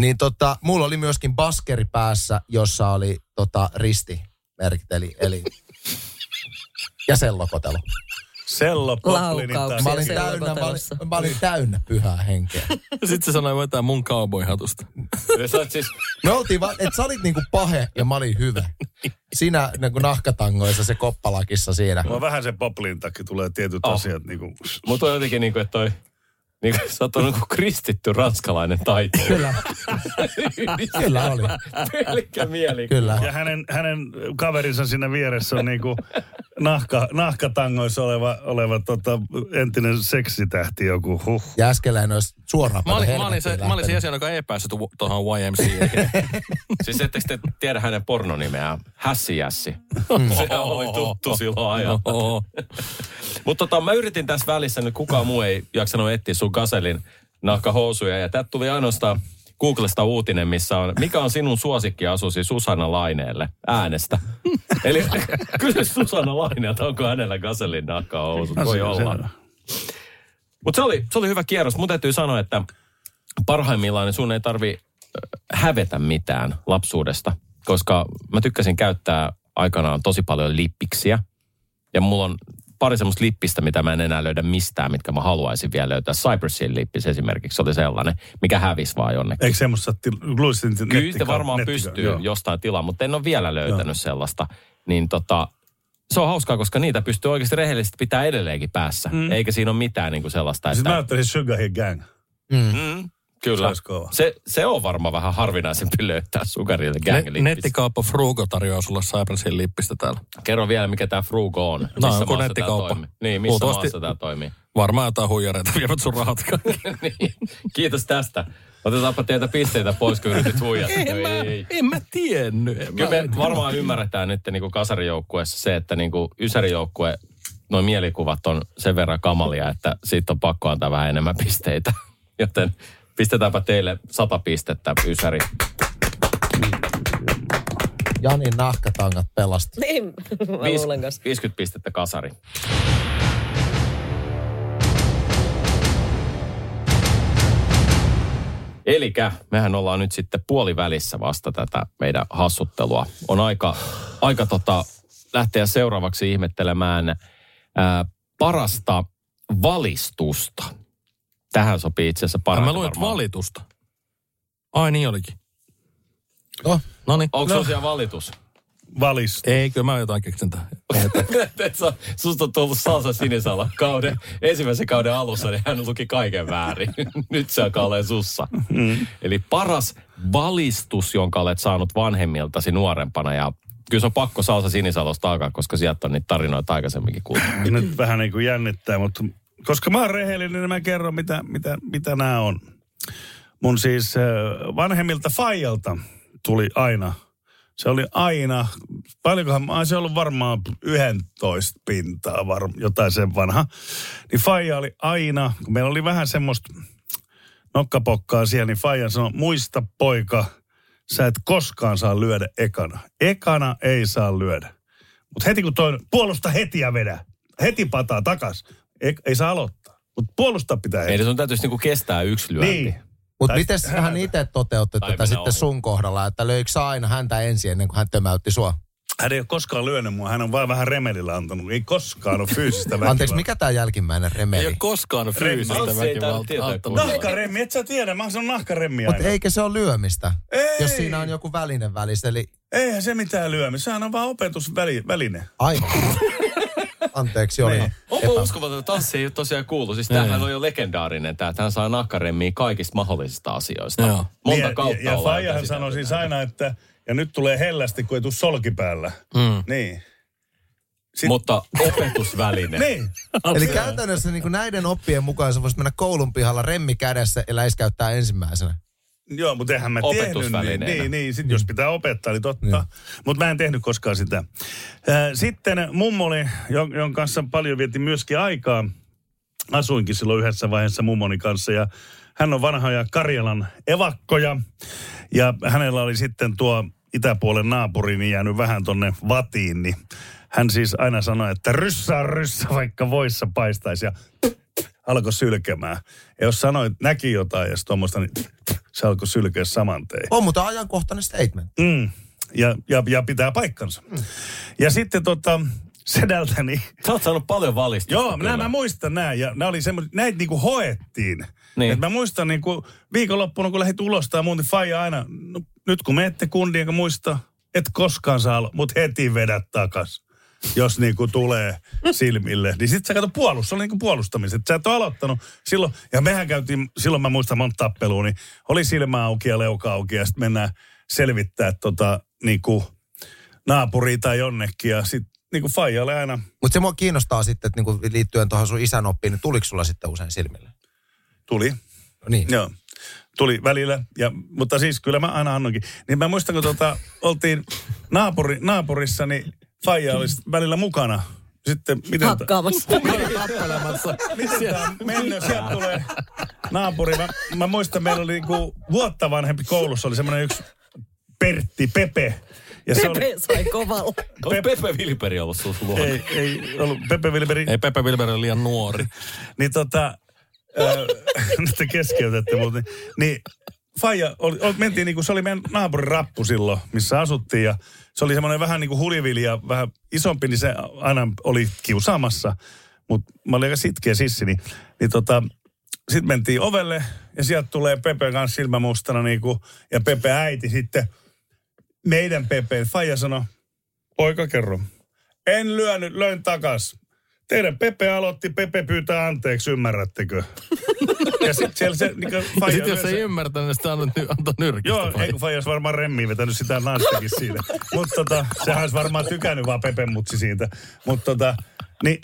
Niin tota, mulla oli myöskin baskeri päässä, jossa oli tota, risti merkit, eli, eli ja sellokotelo. Sello, popliinit Laukauksia. Mä olin, täynnä, mä, olin, mä olin täynnä pyhää henkeä. Sitten se sanoi, vetää mun cowboy-hatusta. Siis, Me oltiin vaan, että sä olit niinku pahe ja mä olin hyvä. Sinä niinku nahkatangoissa, se koppalakissa siinä. Mulla vähän se popliin takia tulee tietyt Oh. asiat niin kuin, mut on jotenkin niin kuin, että toi, niin kuin, sä oot niin kuin kristitty ranskalainen taiteilija. Kyllä, kyllä oli. Pelkkä mieli. Kyllä. Ja hänen, hänen kaverinsa siinä vieressä on niinku nahka, nahkatangoissa oleva, oleva tota, entinen seksitähti joku. Huh. Jääskeläinen olisi suoraan Mä olin, mä olin, se, mä olin se jäsen, joka ei päässyt tu- tuohon YMCA. Siis ettekö te tiedä hänen pornonimeään? Hässijässi. Se oli tuttu silloin ajan. Mutta tota, mä yritin tässä välissä, nyt kukaan muu ei jaksanut etsiä sun kaselin nahkahousuja. Ja täältä tuli ainoastaan Googlesta uutinen, missä on, mikä on sinun suosikkiasusi Susanna Laineelle äänestä. Eli kysy Susanna Laineelta, onko hänellä kaselin nahkahousut. Voi Asia olla. Mutta se oli, se oli hyvä kierros. Mun täytyy sanoa, että parhaimmillaan niin sun ei tarvi hävetä mitään lapsuudesta, koska mä tykkäsin käyttää aikanaan tosi paljon lippiksiä. Ja mulla on pari semmoista lippistä, mitä mä en enää löydä mistään, mitkä mä haluaisin vielä löytää. Cybersin lippis esimerkiksi oli sellainen, mikä hävisi vaan jonnekin. Eikö semmoista, til- luulisin, Kyllä sitä varmaan nettikau- pystyy joo. jostain tilaa, mutta en ole vielä löytänyt sellaista. Niin tota, se on hauskaa, koska niitä pystyy oikeasti rehellisesti pitää edelleenkin päässä. Mm. Eikä siinä ole mitään niin kuin sellaista, Sitten mä että... ajattelin Sugar Hill Gang. Mm, Se kyllä. kova. Se, se on varmaan vähän harvinaisempi löytää Sugarille Ne, gang nettikauppa Frugo tarjoaa sulle Cybersin lippistä täällä. Kerro vielä, mikä tämä Frugo on. No, Missä tää nettikauppa. toimii? Niin, missä Luultavasti- maassa tämä toimii? Varmaan jotain huijareita vievät sun rahat kaikki. niin. Kiitos tästä. Otetaanpa teiltä pisteitä pois, kun yritit huijata. No ei. en mä tiennyt. En Kyllä mä, me varmaan ymmärretään nyt niin kuin kasarijoukkueessa se, että niin kuin ysärijoukkue, noin mielikuvat on sen verran kamalia, että siitä on pakko antaa vähän enemmän pisteitä. Joten pistetäänpä teille sata pistettä ysäri. Janin nahkatangat pelasti. Niin, mä Viis- luulen kanssa. 50 pistettä kasari. Elikä mehän ollaan nyt sitten puolivälissä vasta tätä meidän hassuttelua. On aika, aika tota, lähteä seuraavaksi ihmettelemään ää, parasta valistusta. Tähän sopii itse asiassa Ai, parhaiten mä luin, varmaan. valitusta. Ai niin olikin. Oh, No niin. Onko no. tosiaan valitus? valistu. Ei, kyllä mä jotain keksin tähän. Susta on tullut Salsa Sinisalo kauden, ensimmäisen kauden alussa, niin hän luki kaiken väärin. Nyt se alkaa olemaan sussa. Mm. Eli paras valistus, jonka olet saanut vanhemmiltasi nuorempana ja Kyllä se on pakko Salsa Sinisalosta alkaa, koska sieltä on niitä tarinoita aikaisemminkin kuultu. Nyt vähän niin kuin jännittää, mutta koska mä oon rehellinen, niin mä kerron, mitä, mitä, mitä nämä on. Mun siis vanhemmilta Fajalta tuli aina, se oli aina, paljonkohan, se ollut varmaan 11 pintaa, var, jotain sen vanha. Niin Faija oli aina, kun meillä oli vähän semmoista nokkapokkaa siellä, niin Faija sanoi, muista poika, sä et koskaan saa lyödä ekana. Ekana ei saa lyödä. Mutta heti kun toinen, puolusta heti ja vedä. Heti pataa takas. Ei, ei saa aloittaa. Mutta puolustaa pitää. Eli sun täytyisi niinku kestää yksi lyönti. Niin. Mutta miten hän itse toteutti tätä sitten ohi. sun kohdalla, että löikö sä aina häntä ensin ennen kuin hän tömäytti sua? Hän ei ole koskaan lyönyt mua, hän on vaan vähän remelillä antanut. Ei koskaan ole fyysistä väkivaltaa. Anteeksi, mikä tämä jälkimmäinen Ei remeli? ole koskaan fyysistä ei täällä väkivaltaa. Nahkaremmi, et sä tiedä, mä sanon nahkaremmi Mutta eikö se ole lyömistä? Ei. Jos siinä on joku välinen välissä, eli Eihän se mitään lyömi, sehän on vaan opetusväline. aivan. Anteeksi, oli Niin. Onpa uskomaton, että Tanssi ei ole tosiaan kuullut. Siis tämähän on jo legendaarinen tämä, että hän saa nakkaremmiä kaikista mahdollisista asioista. Joo. Monta Niin, kautta Ja, ja Fajahan käsitelty sanoi siis aina, että ja nyt tulee hellästi, kun ei tule solki päällä. Mm. Niin. Sit- Mutta opetusväline. Niin. Eli käytännössä niin kuin näiden oppien mukaan sä voisit mennä koulun pihalla remmi kädessä ja läiskäyttää ensimmäisenä. Joo, mutta eihän mä tehnyt niin. Niin, niin sit jos pitää opettaa, niin totta. Mutta mä en tehnyt koskaan sitä. Sitten mummoli, jon- jonka kanssa paljon vietin myöskin aikaa. Asuinkin silloin yhdessä vaiheessa mummoni kanssa ja hän on vanhoja Karjalan evakkoja. Ja hänellä oli sitten tuo itäpuolen naapuri niin jäänyt vähän tonne vatiin, niin hän siis aina sanoi, että ryssä on ryssä, vaikka voissa paistaisi. Ja alkoi sylkemään. Ja jos sanoi, näki jotain ja tuommoista, niin se alkoi sylkeä saman tein. On mutta ajankohtainen statement. Mm. Ja, ja, ja pitää paikkansa. Mm. Ja sitten tota, sedältäni, Sä oot saanut paljon valistusta. joo, nämä mä muistan nämä, ja nämä oli semmoiset, näitä niinku hoettiin. Niin. Et mä muistan niinku viikonloppuna, kun lähdit ulos tai muuten Faija aina, no, nyt kun menette kundien kanssa muista, et koskaan saa, mut heti vedä takas. Jos niinku tulee silmille. Niin sit sä kato puolus, se oli niinku puolustamiset. Sä et ole aloittanut silloin, ja mehän käytiin, silloin mä muistan monta tappelua, niin oli silmä auki ja leuka auki ja sitten mennään selvittää tota niinku naapuria tai jonnekin ja sit niinku Faijalle aina Mutta se mua kiinnostaa sitten, että niinku liittyen tuohon sun isän oppiin, niin tuliko sulla sitten usein silmille? tuli. Niin. Joo. Tuli välillä, ja, mutta siis kyllä mä aina annoinkin. Niin mä muistan, kun tota, oltiin naapuri, naapurissa, niin Faija oli sit välillä mukana. Sitten miten... Hakkaamassa. Tappelemassa. Miten on mennyt? Sieltä tulee naapuri. Mä, mä muistan, meillä oli niinku vuotta vanhempi koulussa, oli semmoinen yksi Pertti, Pepe. Ja se oli, Pepe sai kovalla. On Pepe Vilperi ollut sun luona? ei, ei ollut Pepe Wilberi. Ei Pepe Wilber on liian nuori. Niin tota, nyt te keskeytätte muuten. Niin Faija, oli, oli, mentiin niinku, se oli meidän naapurin rappu silloin, missä asuttiin ja se oli semmoinen vähän niinku hulivili ja vähän isompi, niin se aina oli kiusaamassa. Mutta mä olin aika sitkeä sissi, niin, niin tota, sitten mentiin ovelle ja sieltä tulee Pepe kanssa silmämustana niinku, ja Pepe äiti sitten, meidän Pepe, Faija sanoi, poika kerro, en lyönyt, löin takas. Teidän Pepe aloitti, Pepe pyytää anteeksi, ymmärrättekö? ja sitten siellä se, niin Ja Faija sitten jos ei se- ymmärtänyt, niin sitten annat, antoi nyrkistä. Joo, ei kun Faija olisi varmaan remmiin vetänyt sitä naistakin siinä. Mutta tota, sehän olisi varmaan tykännyt vaan Pepen mutsi siitä. Mutta tota, niin,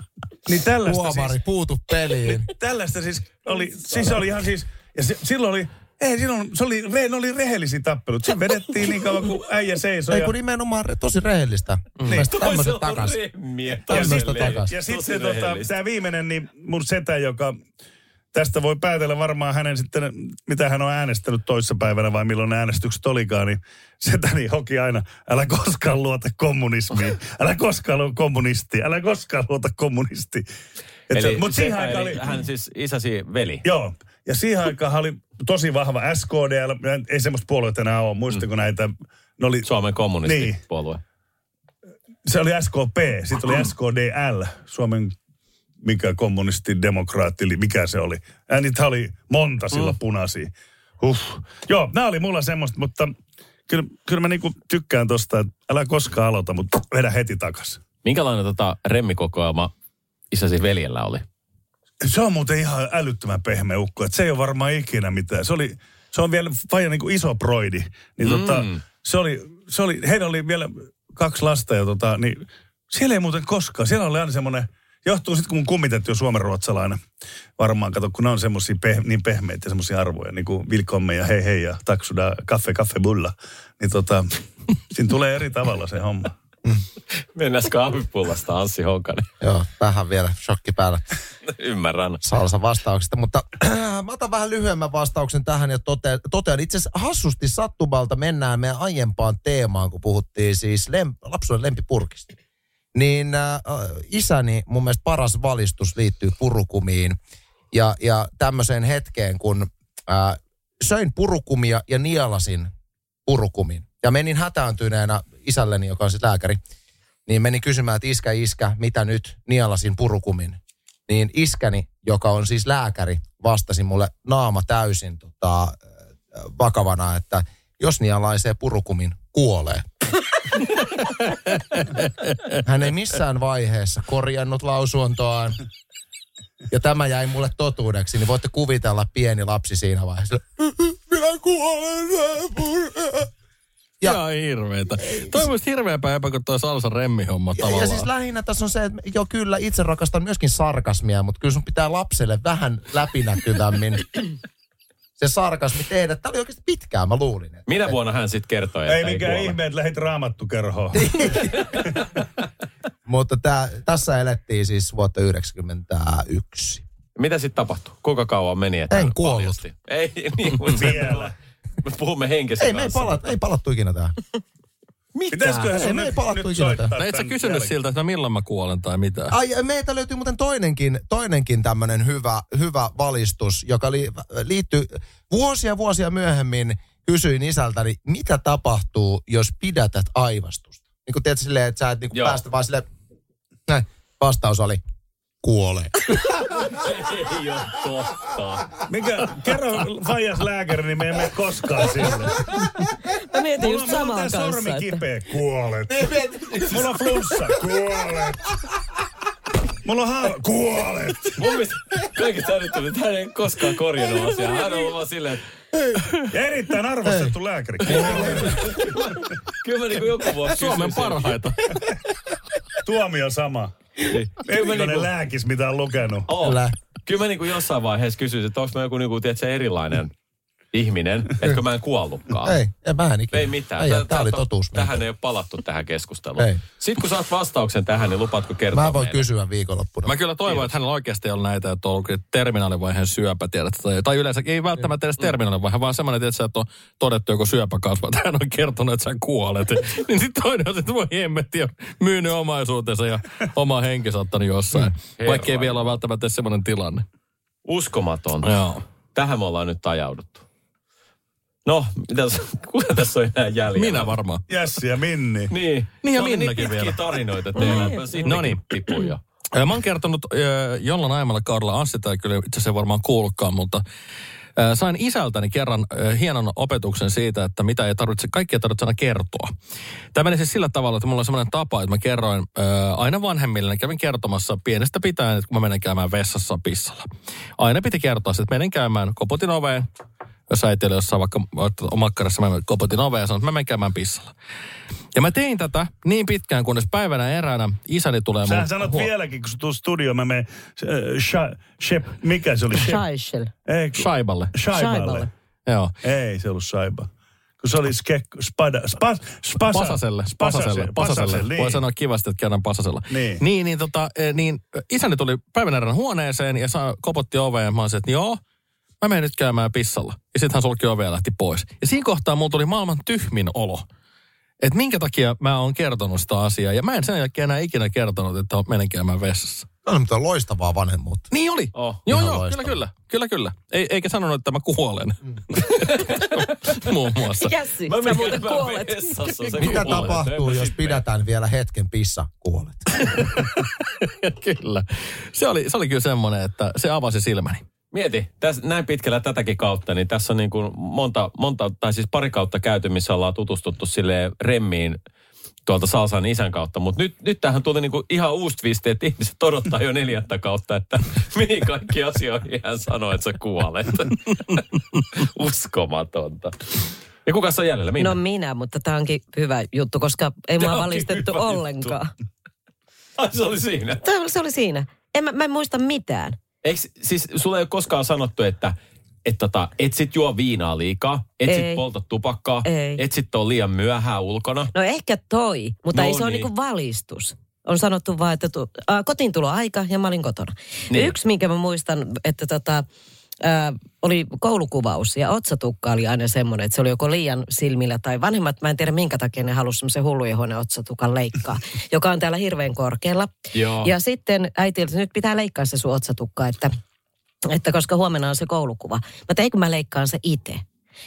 niin tällaista Huomari, siis, puutu peliin. tällaista siis oli, siis oli ihan siis, ja se, silloin oli, ei silloin, se oli, re, ne oli rehellisiä tappelut. Se vedettiin niin kauan kuin äijä seisoi. Ei ja- kun nimenomaan tosi rehellistä. Mm. Tämmöiset takas. remmiä. Tämmöistä Tosi takas. Ja sitten se, tota, tämä viimeinen, niin mun setä, joka tästä voi päätellä varmaan hänen sitten, mitä hän on äänestänyt toissapäivänä vai milloin ne äänestykset olikaan, niin setäni hoki aina, älä koskaan luota kommunismiin, älä koskaan luota kommunisti, älä koskaan luota kommunisti. Eli Mutta se- siihen aikaan eli oli, Hän siis isäsi veli. joo, ja siihen aikaan oli tosi vahva SKDL, ei semmoista puolueita enää ole, muistako mm. näitä, ne oli, Suomen Niin. kommunistipuolue. se oli SKP, sitten oli SKDL, Suomen mikä kommunisti, demokraatti, eli mikä se oli. Ja niitä oli monta silloin punaisia. Huh. Joo, nämä oli mulla semmoista, mutta kyllä, kyllä mä niinku tykkään tosta, että älä koskaan aloita, mutta vedä heti takas. Minkälainen tota remmikokoelma isäsi veljellä oli? Se on muuten ihan älyttömän pehmeä ukko, että se ei ole varmaan ikinä mitään. Se oli, se on vielä vaija niin kuin iso broidi. Niin tota, Mm. se oli, se oli, heillä oli vielä kaksi lasta ja tota, niin siellä ei muuten koskaan. Siellä oli aina semmoinen, johtuu sitten kun mun kummitettu on suomenruotsalainen. Varmaan, kato, kun ne on semmoisia peh, niin pehmeitä ja semmoisia arvoja, niin kuin Vilkomme ja hei hei ja taksuda kaffe kaffe bulla. Niin tota, siinä tulee eri tavalla se homma. Mennäs kahvipullasta Anssi Honkanen. Joo, vähän vielä shokki päällä Ymmärrän. salsa vastauksesta, mutta mä otan vähän lyhyemmän vastauksen tähän ja totean, totean itse asiassa hassusti sattumalta mennään meidän aiempaan teemaan, kun puhuttiin siis lem, lapsuuden lempipurkista. Niin äh, isäni mun mielestä paras valistus liittyy purukumiin ja, ja tämmöiseen hetkeen, kun äh, söin purukumia ja nielasin purukumin. Ja menin hätääntyneenä isälleni, joka on siis lääkäri, niin menin kysymään, että iskä, iskä, mitä nyt nielasin purukumin niin iskäni, joka on siis lääkäri, vastasi mulle naama täysin tota, äh, vakavana, että jos nialaisee purukumin, kuolee. Hän ei missään vaiheessa korjannut lausuntoaan. Ja tämä jäi mulle totuudeksi, niin voitte kuvitella pieni lapsi siinä vaiheessa. Minä kuolen. Ja, Ihan hirveetä. Toi on musta hirveämpää jopa kuin toi salsa remmihomma Ja, tavallaan. ja siis lähinnä tässä on se, että joo kyllä itse rakastan myöskin sarkasmia, mutta kyllä sun pitää lapselle vähän läpinäkyvämmin se sarkasmi tehdä. Tämä oli oikeasti pitkään, mä luulin. Että Minä vuonna hän sitten kertoi, Ei että mikään kuole? ihme, että lähit raamattukerhoon. Mutta tää, tässä elettiin siis vuotta 1991. Mitä sitten tapahtui? Kuinka kauan meni? Että En kuollut. paljasti? Ei, niin kuin Vielä. Me puhumme henkisen Ei, me ei, kanssa. palat, ei palattu ikinä tähän. Pitäisiköhän Ei, sun me ei nyt, palattu nyt ikinä soittaa tähän. No et sä kysynyt jälkeen? siltä, että milloin mä kuolen tai mitä? Ai, ja meiltä löytyy muuten toinenkin, toinenkin tämmöinen hyvä, hyvä valistus, joka li, liittyy vuosia vuosia myöhemmin. Kysyin isältäni, mitä tapahtuu, jos pidätät aivastusta? Niin kuin tiedät silleen, että sä et niin Joo. päästä vaan silleen, näin. Vastaus oli, kuolee. Ei ole totta. Mikä, kerro Faijas lääkäri, niin me emme mene koskaan sinne. Mä mietin Mulla, just mulla on samaa kanssa. sormi Että... kipeä. Kuolet. Mulla on flunssa. Kuolet. Mulla on haava. Kuolet. Mun mielestä kaikista älyttömät, että hän ei koskaan korjannut asiaa. Hän on vaan silleen, että Ja erittäin arvostettu lääkäri. kyllä mä niin joku vuosi Suomen parhaita. Tuomio sama. Kyllä mä niinku- lääkis, mitä on lukenut. Oo. Kyllä. Kyllä mä niinku jossain vaiheessa kysyisin, että onko mä joku niinku, tiedätkö, erilainen ihminen, etkö mä en kuollutkaan. Ei, en mä en ikinä. Ei mitään. Ei, tää oli totuus. Tähän ei ole palattu tähän keskusteluun. Ei. Sitten kun saat vastauksen tähän, niin lupaatko kertoa Mä voin meille? kysyä viikonloppuna. Mä kyllä toivon, että hänellä oikeasti on näitä, että on ollut terminaalivaiheen syöpä, tiedät, tai, tai yleensä ei välttämättä edes terminaalivaihe, vaan semmoinen, tiedät, että on todettu joku syöpäkasva, että hän on kertonut, että sä kuolet. niin sitten toinen on, se, että voi hemmetti ja myynyt omaisuutensa ja oma henki saattanut jossain. Mm. Vaikka ei vielä ole välttämättä semmoinen tilanne. Uskomatonta. Joo. Tähän me ollaan nyt ajauduttu. No, mitäs, kuka tässä on enää jäljellä? Minä varmaan. Jässi ja Minni. Niin. Niin ja oli Minnakin niin vielä. tarinoita teillä. No niin. tipuin jo. Ja Mä oon kertonut jollain aiemmalla kaudella, Anssi tai kyllä itse asiassa varmaan kuullutkaan, mutta sain isältäni kerran hienon opetuksen siitä, että mitä ei tarvitse, kaikki ei tarvitse aina kertoa. Tämä meni siis sillä tavalla, että mulla on semmoinen tapa, että mä kerroin aina vanhemmille, niin kävin kertomassa pienestä pitäen, että kun mä menen käymään vessassa pissalla. Aina piti kertoa, että menen käymään, koputin oveen, jos äiti oli jossain vaikka omakkarassa, mä koputin oveen ja sanoin, että mä menen käymään pissalla. Ja mä tein tätä niin pitkään, kunnes päivänä eräänä isäni tulee Sähän mun sanot huo- vieläkin, kun sä tulet studioon, mä menen, äh, shep, mikä se oli? Kun- Shaiballe. Shaiballe. Joo. Ei se ollut Shaiba. Kun se oli skekko, spada, spas, spasa, Pasaselle, pasaselle, pasaselle. niin. Voi sanoa kivasti, että käydään pasasella. Niin. Niin, niin, tota, eh, niin isäni tuli päivän erään huoneeseen ja saa, kopotti oveen ja mä olisin, että joo, mä menen nyt käymään pissalla. Ja sitten hän sulki ovea ja lähti pois. Ja siinä kohtaa mulla tuli maailman tyhmin olo. Että minkä takia mä oon kertonut sitä asiaa. Ja mä en sen jälkeen enää ikinä kertonut, että menen käymään vessassa. On mitä loistavaa vanhemmuutta. Niin oli. Oh. Joo, joo, loistavaa. kyllä, kyllä. Kyllä, kyllä. Ei, eikä sanonut, että mä kuolen. Muun muassa. Jässi, Mä sä menen muuten kuolet. vessassa, Mitä kuolee. tapahtuu, jos pidätään vielä hetken pissa, kuolet? kyllä. Se oli, se oli kyllä semmoinen, että se avasi silmäni. Mieti, tässä, näin pitkällä tätäkin kautta, niin tässä on niin kuin monta, monta, tai siis pari kautta käyty, missä ollaan tutustuttu sille remmiin tuolta Salsan isän kautta. Mutta nyt, nyt tähän tuli niinku ihan uusi twisti, että ihmiset odottaa jo neljättä kautta, että mihin kaikki asioihin hän sanoi, että sä kuolet. Uskomatonta. Ja kuka on jäljellä? Minä? No minä, mutta tämä onkin hyvä juttu, koska ei mua valistettu juttu. ollenkaan. Ai, se oli siinä. Tämä, se oli siinä. En, mä, mä en muista mitään. Eikö, siis sulle ei ole koskaan sanottu, että et tota, et sit juo viinaa liikaa, et sit Ei. polta tupakkaa, Ei. et sit ole liian myöhään ulkona. No ehkä toi, mutta No ei se ole niin. niinku valistus. On sanottu vaan, että tu, äh, kotiin tulo aika ja mä olin kotona. Niin. Yksi, minkä mä muistan, että tota, äh, oli koulukuvaus ja otsatukka oli aina semmoinen, että se oli joko liian silmillä tai vanhemmat, mä en tiedä minkä takia ne halusi semmoisen hullujen otsatukan leikkaa, joka on täällä hirveän korkealla. Joo. Ja sitten äiti, että nyt pitää leikkaa se sun otsatukka, että, että koska huomenna on se koulukuva. Mä tein, kun mä leikkaan se itse.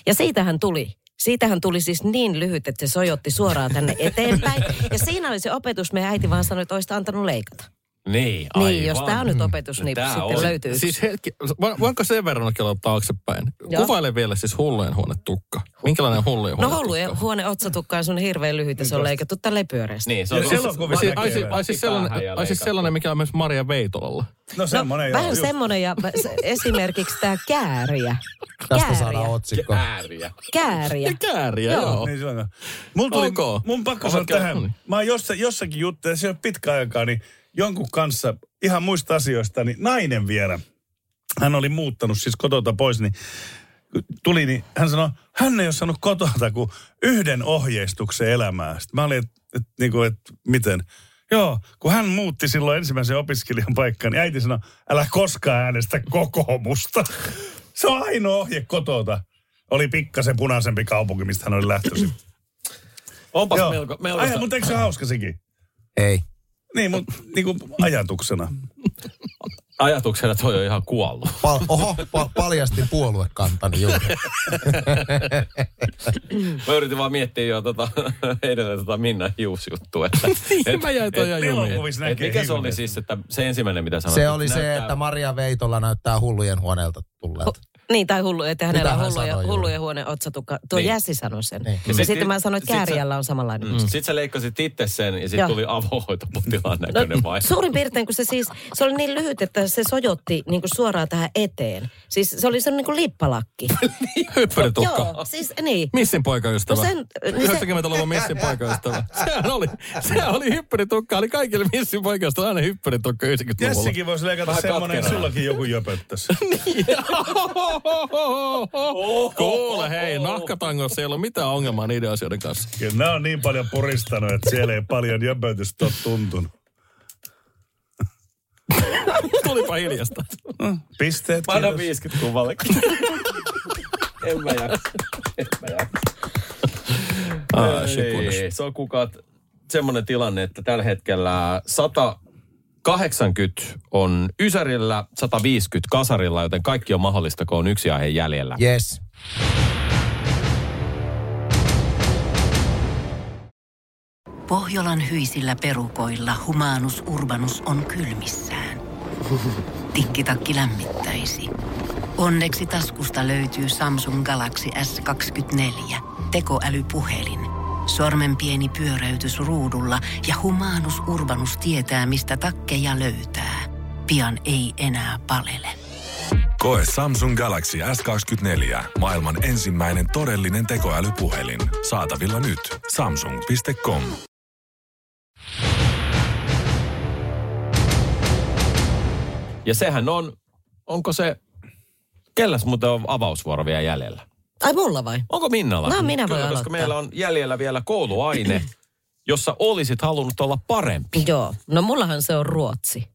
Ja siitähän tuli. Siitähän tuli siis niin lyhyt, että se sojotti suoraan tänne eteenpäin. Ja siinä oli se opetus, meidän äiti vaan sanoi, että olisit antanut leikata. Niin, aivan. Niin, jos tämä on nyt opetus, niin Tää sitten on. löytyy. Siis hetki, vo- voinko sen verran kello taaksepäin? Joo. Kuvaile vielä siis hullujen huonetukka. Minkälainen hullujen No huonetukka? hullujen huone otsatukka on sun hirveän lyhyt ja se on leikattu tälleen pyöreästi. Niin, se on Ai, siis, ai, siis, ai, siis sellainen, ai siis sellainen, mikä on myös Maria Veitolalla. No semmoinen Vähän just. semmoinen ja esimerkiksi tämä kääriä. Tästä Kääriä. saadaan otsikko. ääriä. Kääriä. Ja kääriä, Joo. joo. Niin se on. Mulla tuli, Ok. mun pakko sanoa käynyt- tähän. niin. Mä oon jossa, jossakin juttu, ja se ei ole pitkä aikaa, niin jonkun kanssa ihan muista asioista, niin nainen vielä. Hän oli muuttanut siis kotota pois, niin tuli, niin hän sanoi, hän ei ole saanut kotota kuin yhden ohjeistuksen elämää. Sitten mä olin, että et, niinku, et, miten? Joo, kun hän muutti silloin ensimmäisen opiskelijan paikkaan, niin äiti sanoi, älä koskaan äänestä kokoomusta. Se on ainoa ohje kotota. Oli pikkasen punaisempi kaupunki, mistä hän oli lähtöisin. Onpas Joo. melko, Ai, mutta eikö se hauska sekin? Ei. Niin, mutta niin kuin ajatuksena. Ajatuksena toi on ihan kuollut. Pal- oho, pa- paljastin puoluekantani juuri. Mä yritin vaan miettiä jo tota, edelleen tota Minna hiusjuttua. Että, et, Mä jäin toi. Elokuvissa et näkee mikä se oli siis, että se ensimmäinen mitä sanoit? Se oli se, että Maria Veitola näyttää hullujen huoneelta tulleelta. Niin, tai hullu, että hänellä on hän hulluja, hulluja huone otsatukka. Tuo Niin. niin. Jässi sanoi sen. Niin. Niin. Ja sit- sitten mä sanoin, että kääriällä on samanlainen. Mm. Sitten sä leikkasit itse sen ja sitten tuli avohoitopotilaan näköinen vai? Suurin piirtein, kun se siis, se oli niin lyhyt, että se sojotti niin kuin suoraan tähän eteen. Siis se oli semmoinen niin kuin lippalakki. Hyppyritukka. Joo, siis niin. Missin poikaystävä. No sen- niin se- 90-luvun Missin poikaystävä. Sehän oli, sehän oli hyppyritukka. Oli kaikille Missin poikaystävä aina hyppyritukka 90-luvulla. Jessikin voisi leikata semmoinen, sullakin joku jöpöttäisi. Kuule, hei, nahkatangossa ei ole mitään ongelmaa niiden asioiden kanssa. Kyllä nämä on niin paljon puristanut, että siellä ei paljon jöpötystä ole tuntunut. Tulipa hiljasta. Pisteet, Mä annan kiitos. 50 kuvalle. en mä jaksa. En mä jaksa. Ah. Ei, se on kukaan semmoinen tilanne, että tällä hetkellä 180 on Ysärillä, 150 Kasarilla, joten kaikki on mahdollista, kun on yksi aihe jäljellä. Yes. Pohjolan hyisillä perukoilla humanus urbanus on kylmissään. Tikkitakki lämmittäisi. Onneksi taskusta löytyy Samsung Galaxy S24 tekoälypuhelin. Sormen pieni pyöräytys ruudulla ja humanus urbanus tietää, mistä takkeja löytää. Pian ei enää palele. Koe Samsung Galaxy S24. Maailman ensimmäinen todellinen tekoälypuhelin. Saatavilla nyt. Samsung.com. Ja sehän on, onko se, kelläs muuten on avausvuoro vielä jäljellä? Ai mulla vai? Onko Minnalla? No, minä voin Kyllä, koska aloittaa. meillä on jäljellä vielä kouluaine, jossa olisit halunnut olla parempi. Joo. No mullahan se on ruotsi.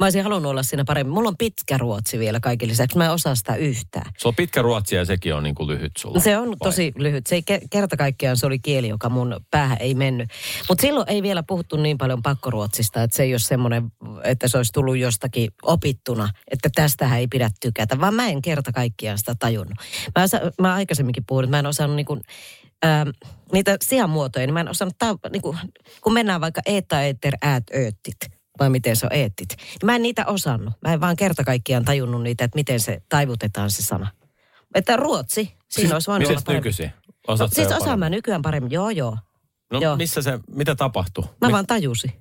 Mä olisin halunnut olla siinä paremmin. Mulla on pitkä ruotsi vielä kaiken lisäksi. Mä en osaa sitä yhtään. Se on pitkä ruotsi ja sekin on niin kuin lyhyt sulla. Se on Vai? tosi lyhyt. Se ei ke- kerta kaikkiaan se oli kieli, joka mun päähän ei mennyt. Mutta silloin ei vielä puhuttu niin paljon pakkoruotsista, että se ei ole semmoinen, että se olisi tullut jostakin opittuna, että tästähän ei pidä tykätä, vaan mä en kerta kaikkiaan sitä tajunnut. Mä, osa, mä aikaisemminkin puhunut, että mä en osannut niinku, ähm, niitä sijamuotoja, niin mä en osannut, ta- niinku, kun mennään vaikka eeta, eeter, äät, ööttit. Vai miten se on eettit. Niin mä en niitä osannut. Mä en vaan kerta kaikkiaan tajunnut niitä, että miten se taivutetaan se sana. Että ruotsi, siinä olisi voinut olla Miten paremmin. nykyisin? No, siis osaan mä nykyään paremmin, joo joo. No joo. missä se, mitä tapahtui? Mä vaan tajusin.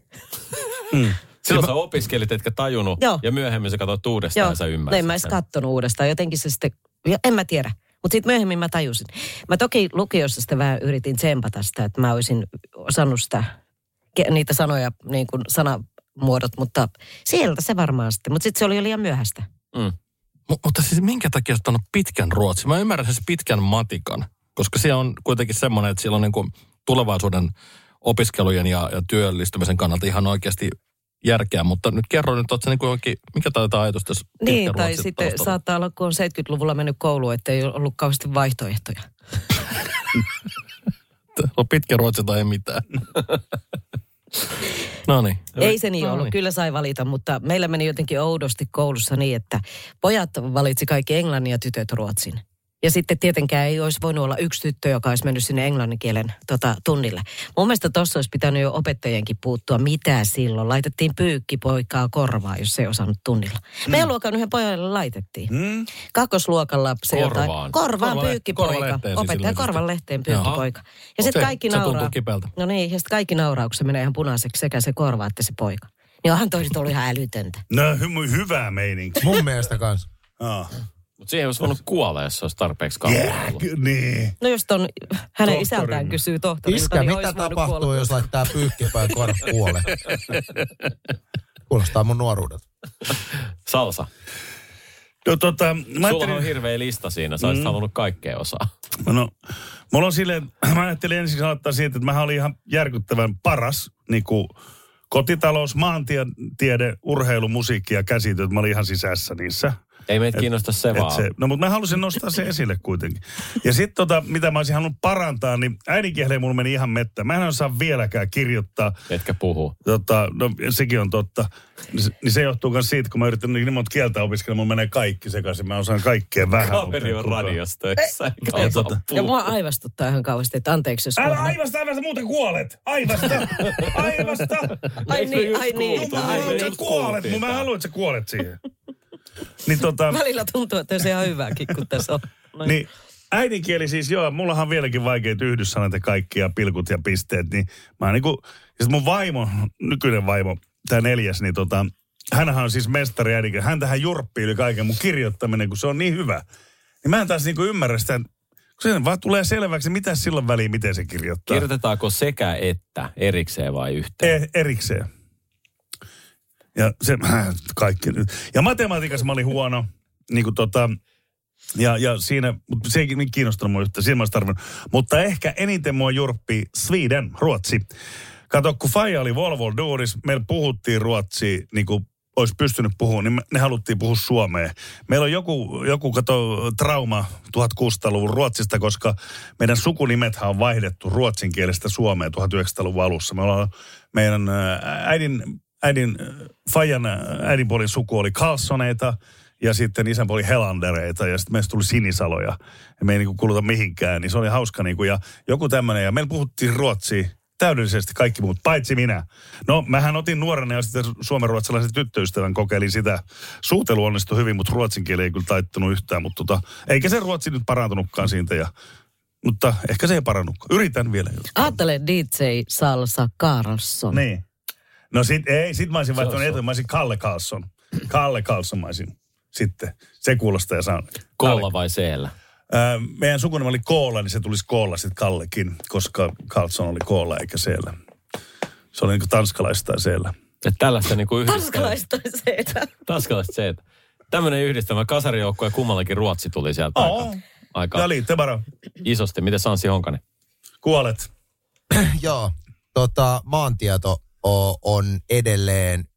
Silloin sä opiskelit, etkä tajunnut, Joo. ja myöhemmin sä katsoit uudestaan Joo, ja sä no ymmärsit en mä edes kattonut uudestaan. Jotenkin se sitten, ja en mä tiedä. Mutta sitten myöhemmin mä tajusin. Mä toki lukiossa sitten vähän yritin tsempata sitä, että mä olisin osannut sitä, niitä sanoja, niin kuin sanamuodot, mutta sieltä se varmaan sitten. Mutta sitten se oli jo liian myöhäistä. Mm. M- mutta siis minkä takia oot ottanut pitkän ruotsin? Mä ymmärrän siis pitkän matikan, koska se on kuitenkin semmoinen, että siellä on niin kuin tulevaisuuden opiskelujen ja, ja työllistymisen kannalta ihan oikeasti järkeä, mutta nyt kerro nyt, sä niin kuin oikein, mikä taitaa ajatus tässä Niin, tai sitten taustalla? saattaa olla, kun on 70-luvulla mennyt kouluun, että ei ollut kauheasti vaihtoehtoja. on pitkä ruotsi tai ei mitään. no niin. Ei se niin No ollut, niin. kyllä sai valita, mutta meillä meni jotenkin oudosti koulussa niin, että pojat valitsi kaikki englannin ja tytöt ruotsin. Ja sitten tietenkään ei olisi voinut olla yksi tyttö, joka olisi mennyt sinne englannin kielen tota, tunnille. Mun mielestä tuossa olisi pitänyt jo opettajienkin puuttua. Mitä silloin? Laitettiin pyykkipoikaa korvaa, jos se ei osannut tunnilla. Mm. Meidän luokan yhden pojalle laitettiin. Mm? Kakkosluokalla se Korvaan. jotain. Korvaan Korvale- pyykkipoika. siis Opettaja korvan lehteen pyykkipoika. Ja sitten kaikki se nauraa. No niin, ja sitten kaikki nauraa, kun se menee ihan punaiseksi sekä se korva että se poika. Niin onhan toiset ollut ihan älytöntä. No hy- hyvää meininki. Mun mielestä kanssa. Ah. Mutta siihen olisi voinut kuolla, jos se olisi tarpeeksi kauan Yeah, ollut. niin. No jos ton hänen Tohtorin. isältään kysyy tohtorilta, Iskä, niin mitä tapahtuu, kuolla. jos laittaa pyykkipään korva kuolee? Kuulostaa mun nuoruudelta. Salsa, No, tota, mä sulla ajattelin, on hirveä lista siinä, sä olisit halunnut kaikkea osaa. no, mulla on silleen, mä ajattelin ensin aloittaa siitä, että mä olin ihan järkyttävän paras niin kuin kotitalous, maantiede, urheilu, musiikki ja käsityöt. Mä olin ihan sisässä niissä. Ei meitä kiinnosta se Et vaan. se, no mutta mä halusin nostaa se esille kuitenkin. Ja sitten tota, mitä mä olisin halunnut parantaa, niin äidinkieleen mulla meni ihan mettä. Mä en osaa vieläkään kirjoittaa. Etkä puhu. Tota, no sekin on totta. Niin se- Niin se johtuu myös siitä, kun mä yritän niin monta kieltä opiskella, mulla menee kaikki sekaisin. Mä osaan kaikkea vähän. Kaveri on töissä. eikä tota- Ja mua aivastuttaa ihan kauheasti, että anteeksi jos... Älä aivasta, aivasta, muuten kuolet. Aivasta, aivasta. Ai niin, ai niin. Mä haluan, että sä kuolet siihen. Niin tota... Välillä tuntuu, että se ihan hyvääkin, kun tässä on. Noin. Niin äidinkieli siis, joo, mullahan on vieläkin vaikeat yhdyssanat ja kaikki ja pilkut ja pisteet, niin mä niinku, sit mun vaimo, nykyinen vaimo, tämä neljäs, niin tota, hänhän on siis mestari äidinkieli. Hän tähän jurppii yli kaiken mun kirjoittaminen, kun se on niin hyvä. Niin mä en taas niinku ymmärrä sitä, kun se vaan tulee selväksi, mitä silloin väliin, miten se kirjoittaa. Kirjoitetaanko sekä että erikseen vai yhteen? E- erikseen. Ja se, kaikki nyt. Ja matematiikassa mä olin huono, niin kuin tota, ja, ja siinä, mutta se ei niin kiinnostanut mua yhtään, siinä mä. Mutta ehkä eniten mua jurppi Sweden, Ruotsi. Kato, kun Faija oli Volvo duunis, meillä puhuttiin ruotsia, niin kuin olisi pystynyt puhumaan, niin ne haluttiin puhua suomea. Meillä on joku, joku kato, trauma 1600-luvun Ruotsista, koska meidän sukunimethän on vaihdettu ruotsinkielestä Suomeen 1900-luvun alussa. Me ollaan, meidän äidin, äidin, ää, Fajan ää, äidinpuolin suku oli Carlsoneita, ja sitten isän puoli Helandereita, ja sitten meistä tuli sinisaloja. Ja me ei niinku kuluta mihinkään, niin se oli hauska niinku, ja joku tämmöinen, ja meillä puhuttiin ruotsia täydellisesti kaikki muut, paitsi minä. No, mähän otin nuorena ja sitten suomenruotsalaisen tyttöystävän kokeilin sitä. Suutelu onnistui hyvin, mutta ruotsin kieli ei kyllä taittunut yhtään, mutta tota, eikä se ruotsi nyt parantunutkaan siitä. Ja, mutta ehkä se ei parannutkaan. Yritän vielä. Ajattele DJ Salsa Carlson. Niin. No sit, ei, sit mä olisin vaihtanut se. eteen, mä olisin Kalle Carlson. Kalle Carlson mä olisin sitten. Se kuulostaa ja saan. Koolla vai seellä? Meidän sukunimi oli Koola, niin se tulisi Koolla sitten Kallekin, koska Carlson oli Koola eikä siellä. Se oli niin kuin tanskalaista siellä. Että tällaista niinku yhdistelmää. Tanskalaista se, että... Tanskalaista se, että tämmöinen yhdistelmä, kasarijoukko ja kummallakin Ruotsi tuli sieltä Oo. aika, aika bara. isosti. Miten Sansi Honkanen? Kuolet. Joo, tota, maantieto on edelleen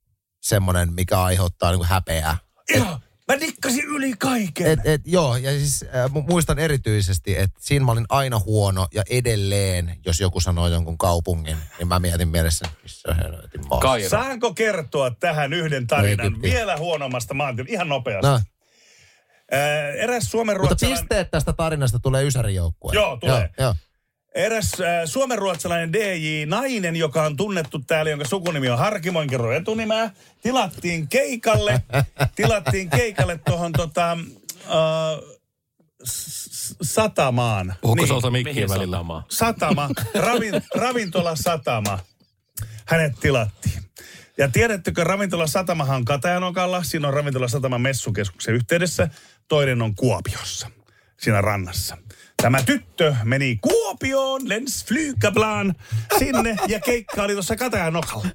semmoinen, mikä aiheuttaa niinku häpeää. Ihan, mä dikkasin yli kaiken. Et, et, joo, ja siis äh, mu- muistan erityisesti, että siinä mä olin aina huono ja edelleen, jos joku sanoo jonkun kaupungin, niin mä mietin mielessä, missä helvetin maa. Kairo. Saanko kertoa tähän yhden tarinan Egypti. vielä huonommasta maantietä? Ihan nopeasti. No, Ää, eräs Suomen mutta ruotsalainen... pisteet tästä tarinasta tulee Ysärin joukkueen. Joo, tulee. Joo, joo. Eräs äh, suomenruotsalainen DJ, nainen, joka on tunnettu täällä, jonka sukunimi on Harkimo, en kerro etunimeä, tilattiin keikalle, tilattiin keikalle tuohon tota, äh, s- satamaan. Puhuko se osa Mihin mikkiä välillä? satamaan? Satama, ravin, ravintola Satama. Hänet tilattiin. Ja tiedättekö, ravintola Satamahan on Katajanokalla. Siinä on ravintola Satama messukeskuksen yhteydessä. Toinen on Kuopiossa, siinä rannassa. Tämä tyttö meni Kuopioon, lens flygablaan sinne ja keikka oli tuossa Katajanokalla.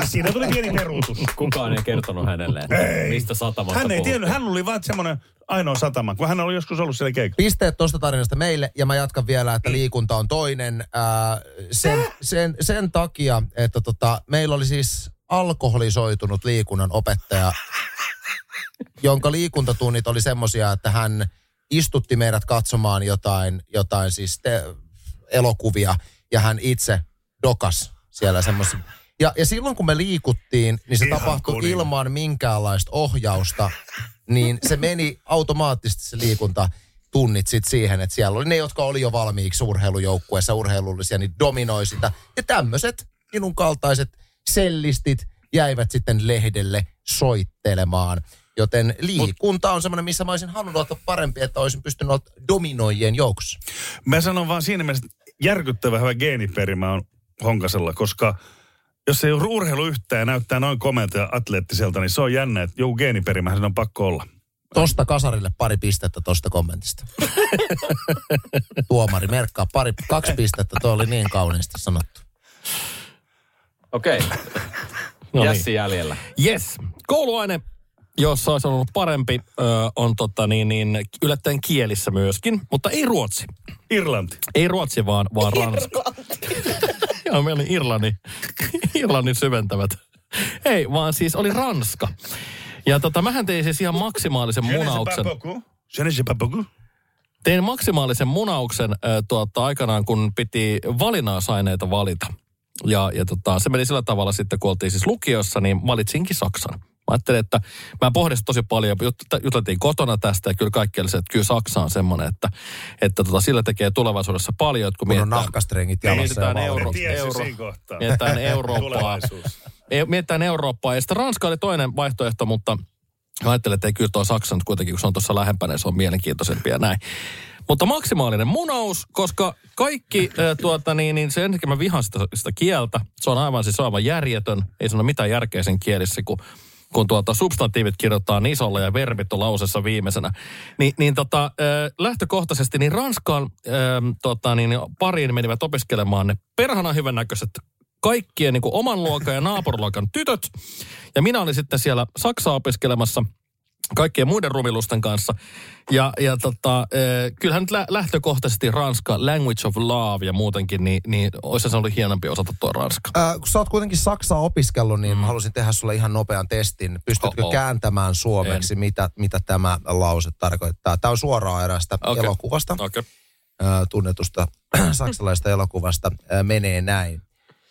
Ja Siinä tuli pieni peruutus. Kukaan ei kertonut hänelle, että Ei. mistä satamasta Hän ei puhutaan. tiennyt, hän oli vaan semmoinen ainoa satama, kun hän oli joskus ollut siellä keikalla. Pisteet tuosta tarinasta meille, ja mä jatkan vielä, että liikunta on toinen. Ää, sen, sen, sen takia, että tota, meillä oli siis alkoholisoitunut liikunnan opettaja, jonka liikuntatunnit oli semmosia, että hän istutti meidät katsomaan jotain, jotain siis te, elokuvia, ja hän itse dokas siellä semmoisia. Ja, ja silloin kun me liikuttiin, niin se Ihan tapahtui kunina. ilman minkäänlaista ohjausta, niin se meni automaattisesti se liikunta tunnit sit siihen, että siellä oli ne, jotka oli jo valmiiksi urheilujoukkueessa urheilullisia, niin dominoi sitä. Ja tämmöiset minun kaltaiset sellistit jäivät sitten lehdelle soittelemaan. Joten liikunta on semmoinen, missä mä olisin halunnut olla parempi, että olisin pystynyt olla dominoijien joukossa. Mä sanon vaan siinä mielessä, että järkyttävä hyvä geeniperimä on Honkasella, koska jos ei ole urheilu yhtään ja näyttää noin komealta ja atleettiselta, niin se on jännä, että joku geeniperimähän on pakko olla. Tosta kasarille pari pistettä tosta kommentista. Tuomari merkkaa pari, kaksi pistettä, tuo oli niin kauniisti sanottu. Okei, No niin. Jässi jäljellä. Yes. Kouluaine, jossa olisi ollut parempi, ö, on tota niin, niin, yllättäen kielissä myöskin, mutta ei ruotsi. Irlanti. Ei ruotsi, vaan, vaan ranska. Joo, meillä oli Irlannin, Irlannin syventävät. Ei, vaan siis oli ranska. Ja tota, mähän tein siis ihan maksimaalisen munauksen. beaucoup. Je ne sais pas beaucoup. Tein maksimaalisen munauksen äh, tuota, aikanaan, kun piti valinnaisaineita valita. Ja, ja tota, se meni sillä tavalla sitten, kun oltiin siis lukiossa, niin valitsinkin Saksan. Mä ajattelin, että mä pohdin tosi paljon, jut- juteltiin kotona tästä ja kyllä kaikki oli se, että kyllä Saksa on semmoinen, että, että tota, sillä tekee tulevaisuudessa paljon, että kun Kun on mietitään, nahkastrengit jalassa ja mietitään euro, euro, mietitään Eurooppaa, ei- mietitään Eurooppaa. Ja sitten Ranska oli toinen vaihtoehto, mutta mä ajattelin, että ei kyllä tuo Saksa nyt kuitenkin, kun se on tuossa lähempänä, se on mielenkiintoisempi ja näin. Mutta maksimaalinen munaus, koska kaikki äh, tuota niin, niin se ensinnäkin mä vihan sitä, sitä kieltä. Se on aivan siis aivan järjetön. Ei se ole mitään järkeä sen kielissä, kun kun tuota substantiivit kirjoittaa isolla ja verbit on lausessa viimeisenä. Ni, niin tota, äh, lähtökohtaisesti niin Ranskaan tota, niin pariin menivät opiskelemaan ne perhana hyvännäköiset kaikkien niin kuin oman luokan ja naapuriluokan tytöt. Ja minä olin sitten siellä Saksaa opiskelemassa kaikkien muiden rumilusten kanssa. Ja, ja tota, eh, kyllähän nyt lä- lähtökohtaisesti Ranska, language of love ja muutenkin, niin, niin olisi se ollut hienompi osata tuo Ranska. Äh, kun sä oot kuitenkin Saksaa opiskellut, niin mm. mä haluaisin tehdä sulle ihan nopean testin. Pystytkö Oh-oh. kääntämään suomeksi, mitä, mitä tämä lause tarkoittaa? Tämä on suoraan eräästä okay. elokuvasta. Okay. äh, tunnetusta saksalaisesta elokuvasta. Äh, menee näin.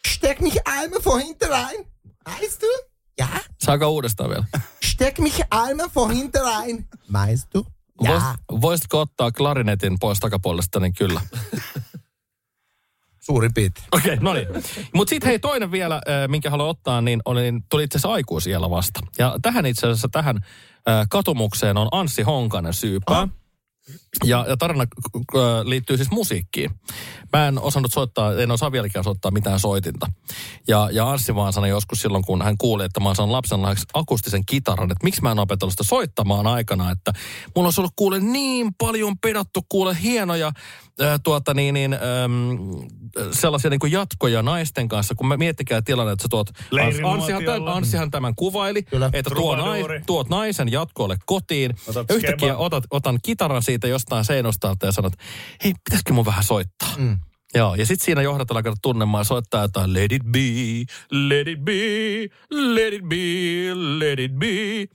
Steck mich einmal vor hinterrein. Weißt du? Ja. Saako uudestaan vielä? Steck mich einmal vor hinterrein. Weißt du? Ja. Vois, voisitko ottaa klarinetin pois takapuolesta, niin kyllä. Suurin piirtein. Okei, okay, no niin. Mutta sitten hei, toinen vielä, minkä haluan ottaa, niin oli, niin tuli itse asiassa aikuisiellä vasta. Ja tähän itse asiassa, tähän äh, katumukseen on Anssi Honkanen syypää. Ja, ja tarina liittyy siis musiikkiin. Mä en osannut soittaa, en osaa vieläkään soittaa mitään soitinta. Ja, ja Anssi vaan sanoi joskus silloin, kun hän kuuli, että mä oon saanut lapsen akustisen kitaran, että miksi mä en opetellut sitä soittamaan aikana, että mulla olisi ollut kuule niin paljon pedattu kuule hienoja äh, tuota niin, niin ähm, sellaisia niin kuin jatkoja naisten kanssa, kun me miettikää tilanne, että sä tuot. Anssihan, tämän, Anssihan tämän kuvaili, Kyllä. että tuo nais, Trubaduuri. tuot naisen jatkoille kotiin, Otat ja yhtäkkiä skeba. otat, otan kitaran siitä jostain seinustalta ja sanot, hei, pitäisikö mun vähän soittaa? Mm. Joo, ja sitten siinä johdatellaan kato tunnemaan ja soittaa jotain let it be, let it be, let it be, let it be.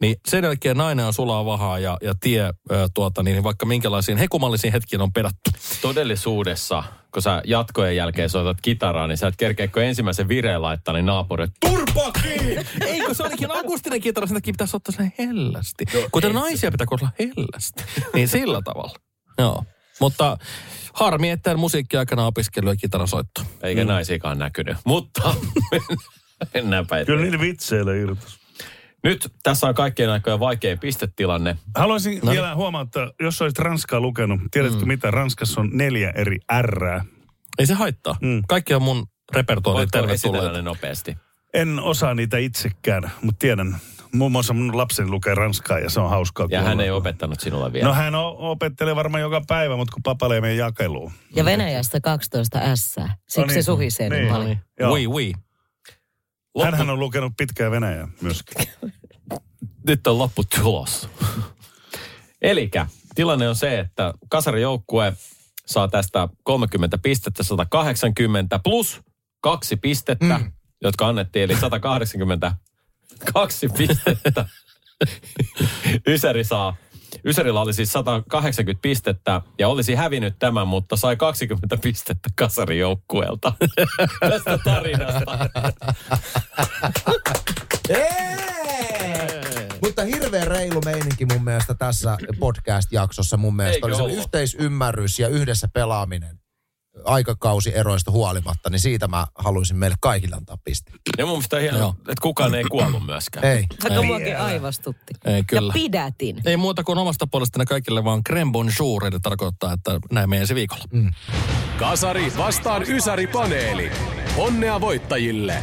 Niin sen jälkeen nainen on sulaa vahaa ja, ja tie ö, tuota, niin vaikka minkälaisiin hekumallisiin hetkiin on pedattu. Todellisuudessa, kun sä jatkojen jälkeen soitat kitaraa, niin sä et kerkeä, kun ensimmäisen vireen laittaa, niin naapuri, turpa kiinni! Eikö se olikin akustinen kitara, sen takia pitäisi ottaa sen hellästi. Kuten naisia pitää kohdella hellästi. Niin sillä tavalla. Joo. Mutta harmi, että en musiikkiaikana opiskellut ja kitarasoitto. Eikä mm. naisiakaan näkynyt. Mutta mennäänpä Kyllä eteenpäin. niillä vitseillä irtos. Nyt tässä on kaikkien aikojen vaikein pistetilanne. Haluaisin No. vielä huomauttaa, jos olisit Ranskaa lukenut, tiedätkö mm. mitä? Ranskassa on neljä eri R. Ei se haittaa. Mm. Kaikki on mun repertuaari tervetulleita. ne nopeasti? En osaa niitä itsekään, mutta tiedän. Muun muassa mun lapseni lukee ranskaa ja se on hauskaa Ja hän ei opettanut sinulle vielä. No hän opettelee varmaan joka päivä, mutta kun papa ei mene jakeluun. Ja Venäjästä 12 S. Siksi No niin. se suhisee niin, Niin. paljon. Joo. Oui, oui. Hänhän on lukenut pitkää Venäjää myöskin. Nyt on lopputulos. Elikkä tilanne on se, että kasarijoukkue saa tästä 30 pistettä, 180 plus kaksi pistettä, mm. jotka annettiin, eli 182 pistettä. Ysäri saa, Ysärillä oli siis 180 pistettä ja olisi hävinnyt tämän, mutta sai 20 pistettä kasarijoukkueelta. Tästä tarinasta. Mutta hirveän reilu meininki mun mielestä tässä podcast-jaksossa mun mielestä. Eikö oli se yhteisymmärrys ja yhdessä pelaaminen aikakausieroista huolimatta, niin siitä mä haluaisin meille kaikille antaa piste. Ja mun mielestä hienoa, Joo. että kukaan ei kuollut myöskään. Ei. Vaikka muakin aivastutti. Ei, kyllä. Ja pidätin. Ei muuta kuin omasta puolestani kaikille vaan crème bonjour, eli tarkoittaa, että näemme ensi viikolla. Kasari vastaan Ysäri-paneeli. Onnea voittajille!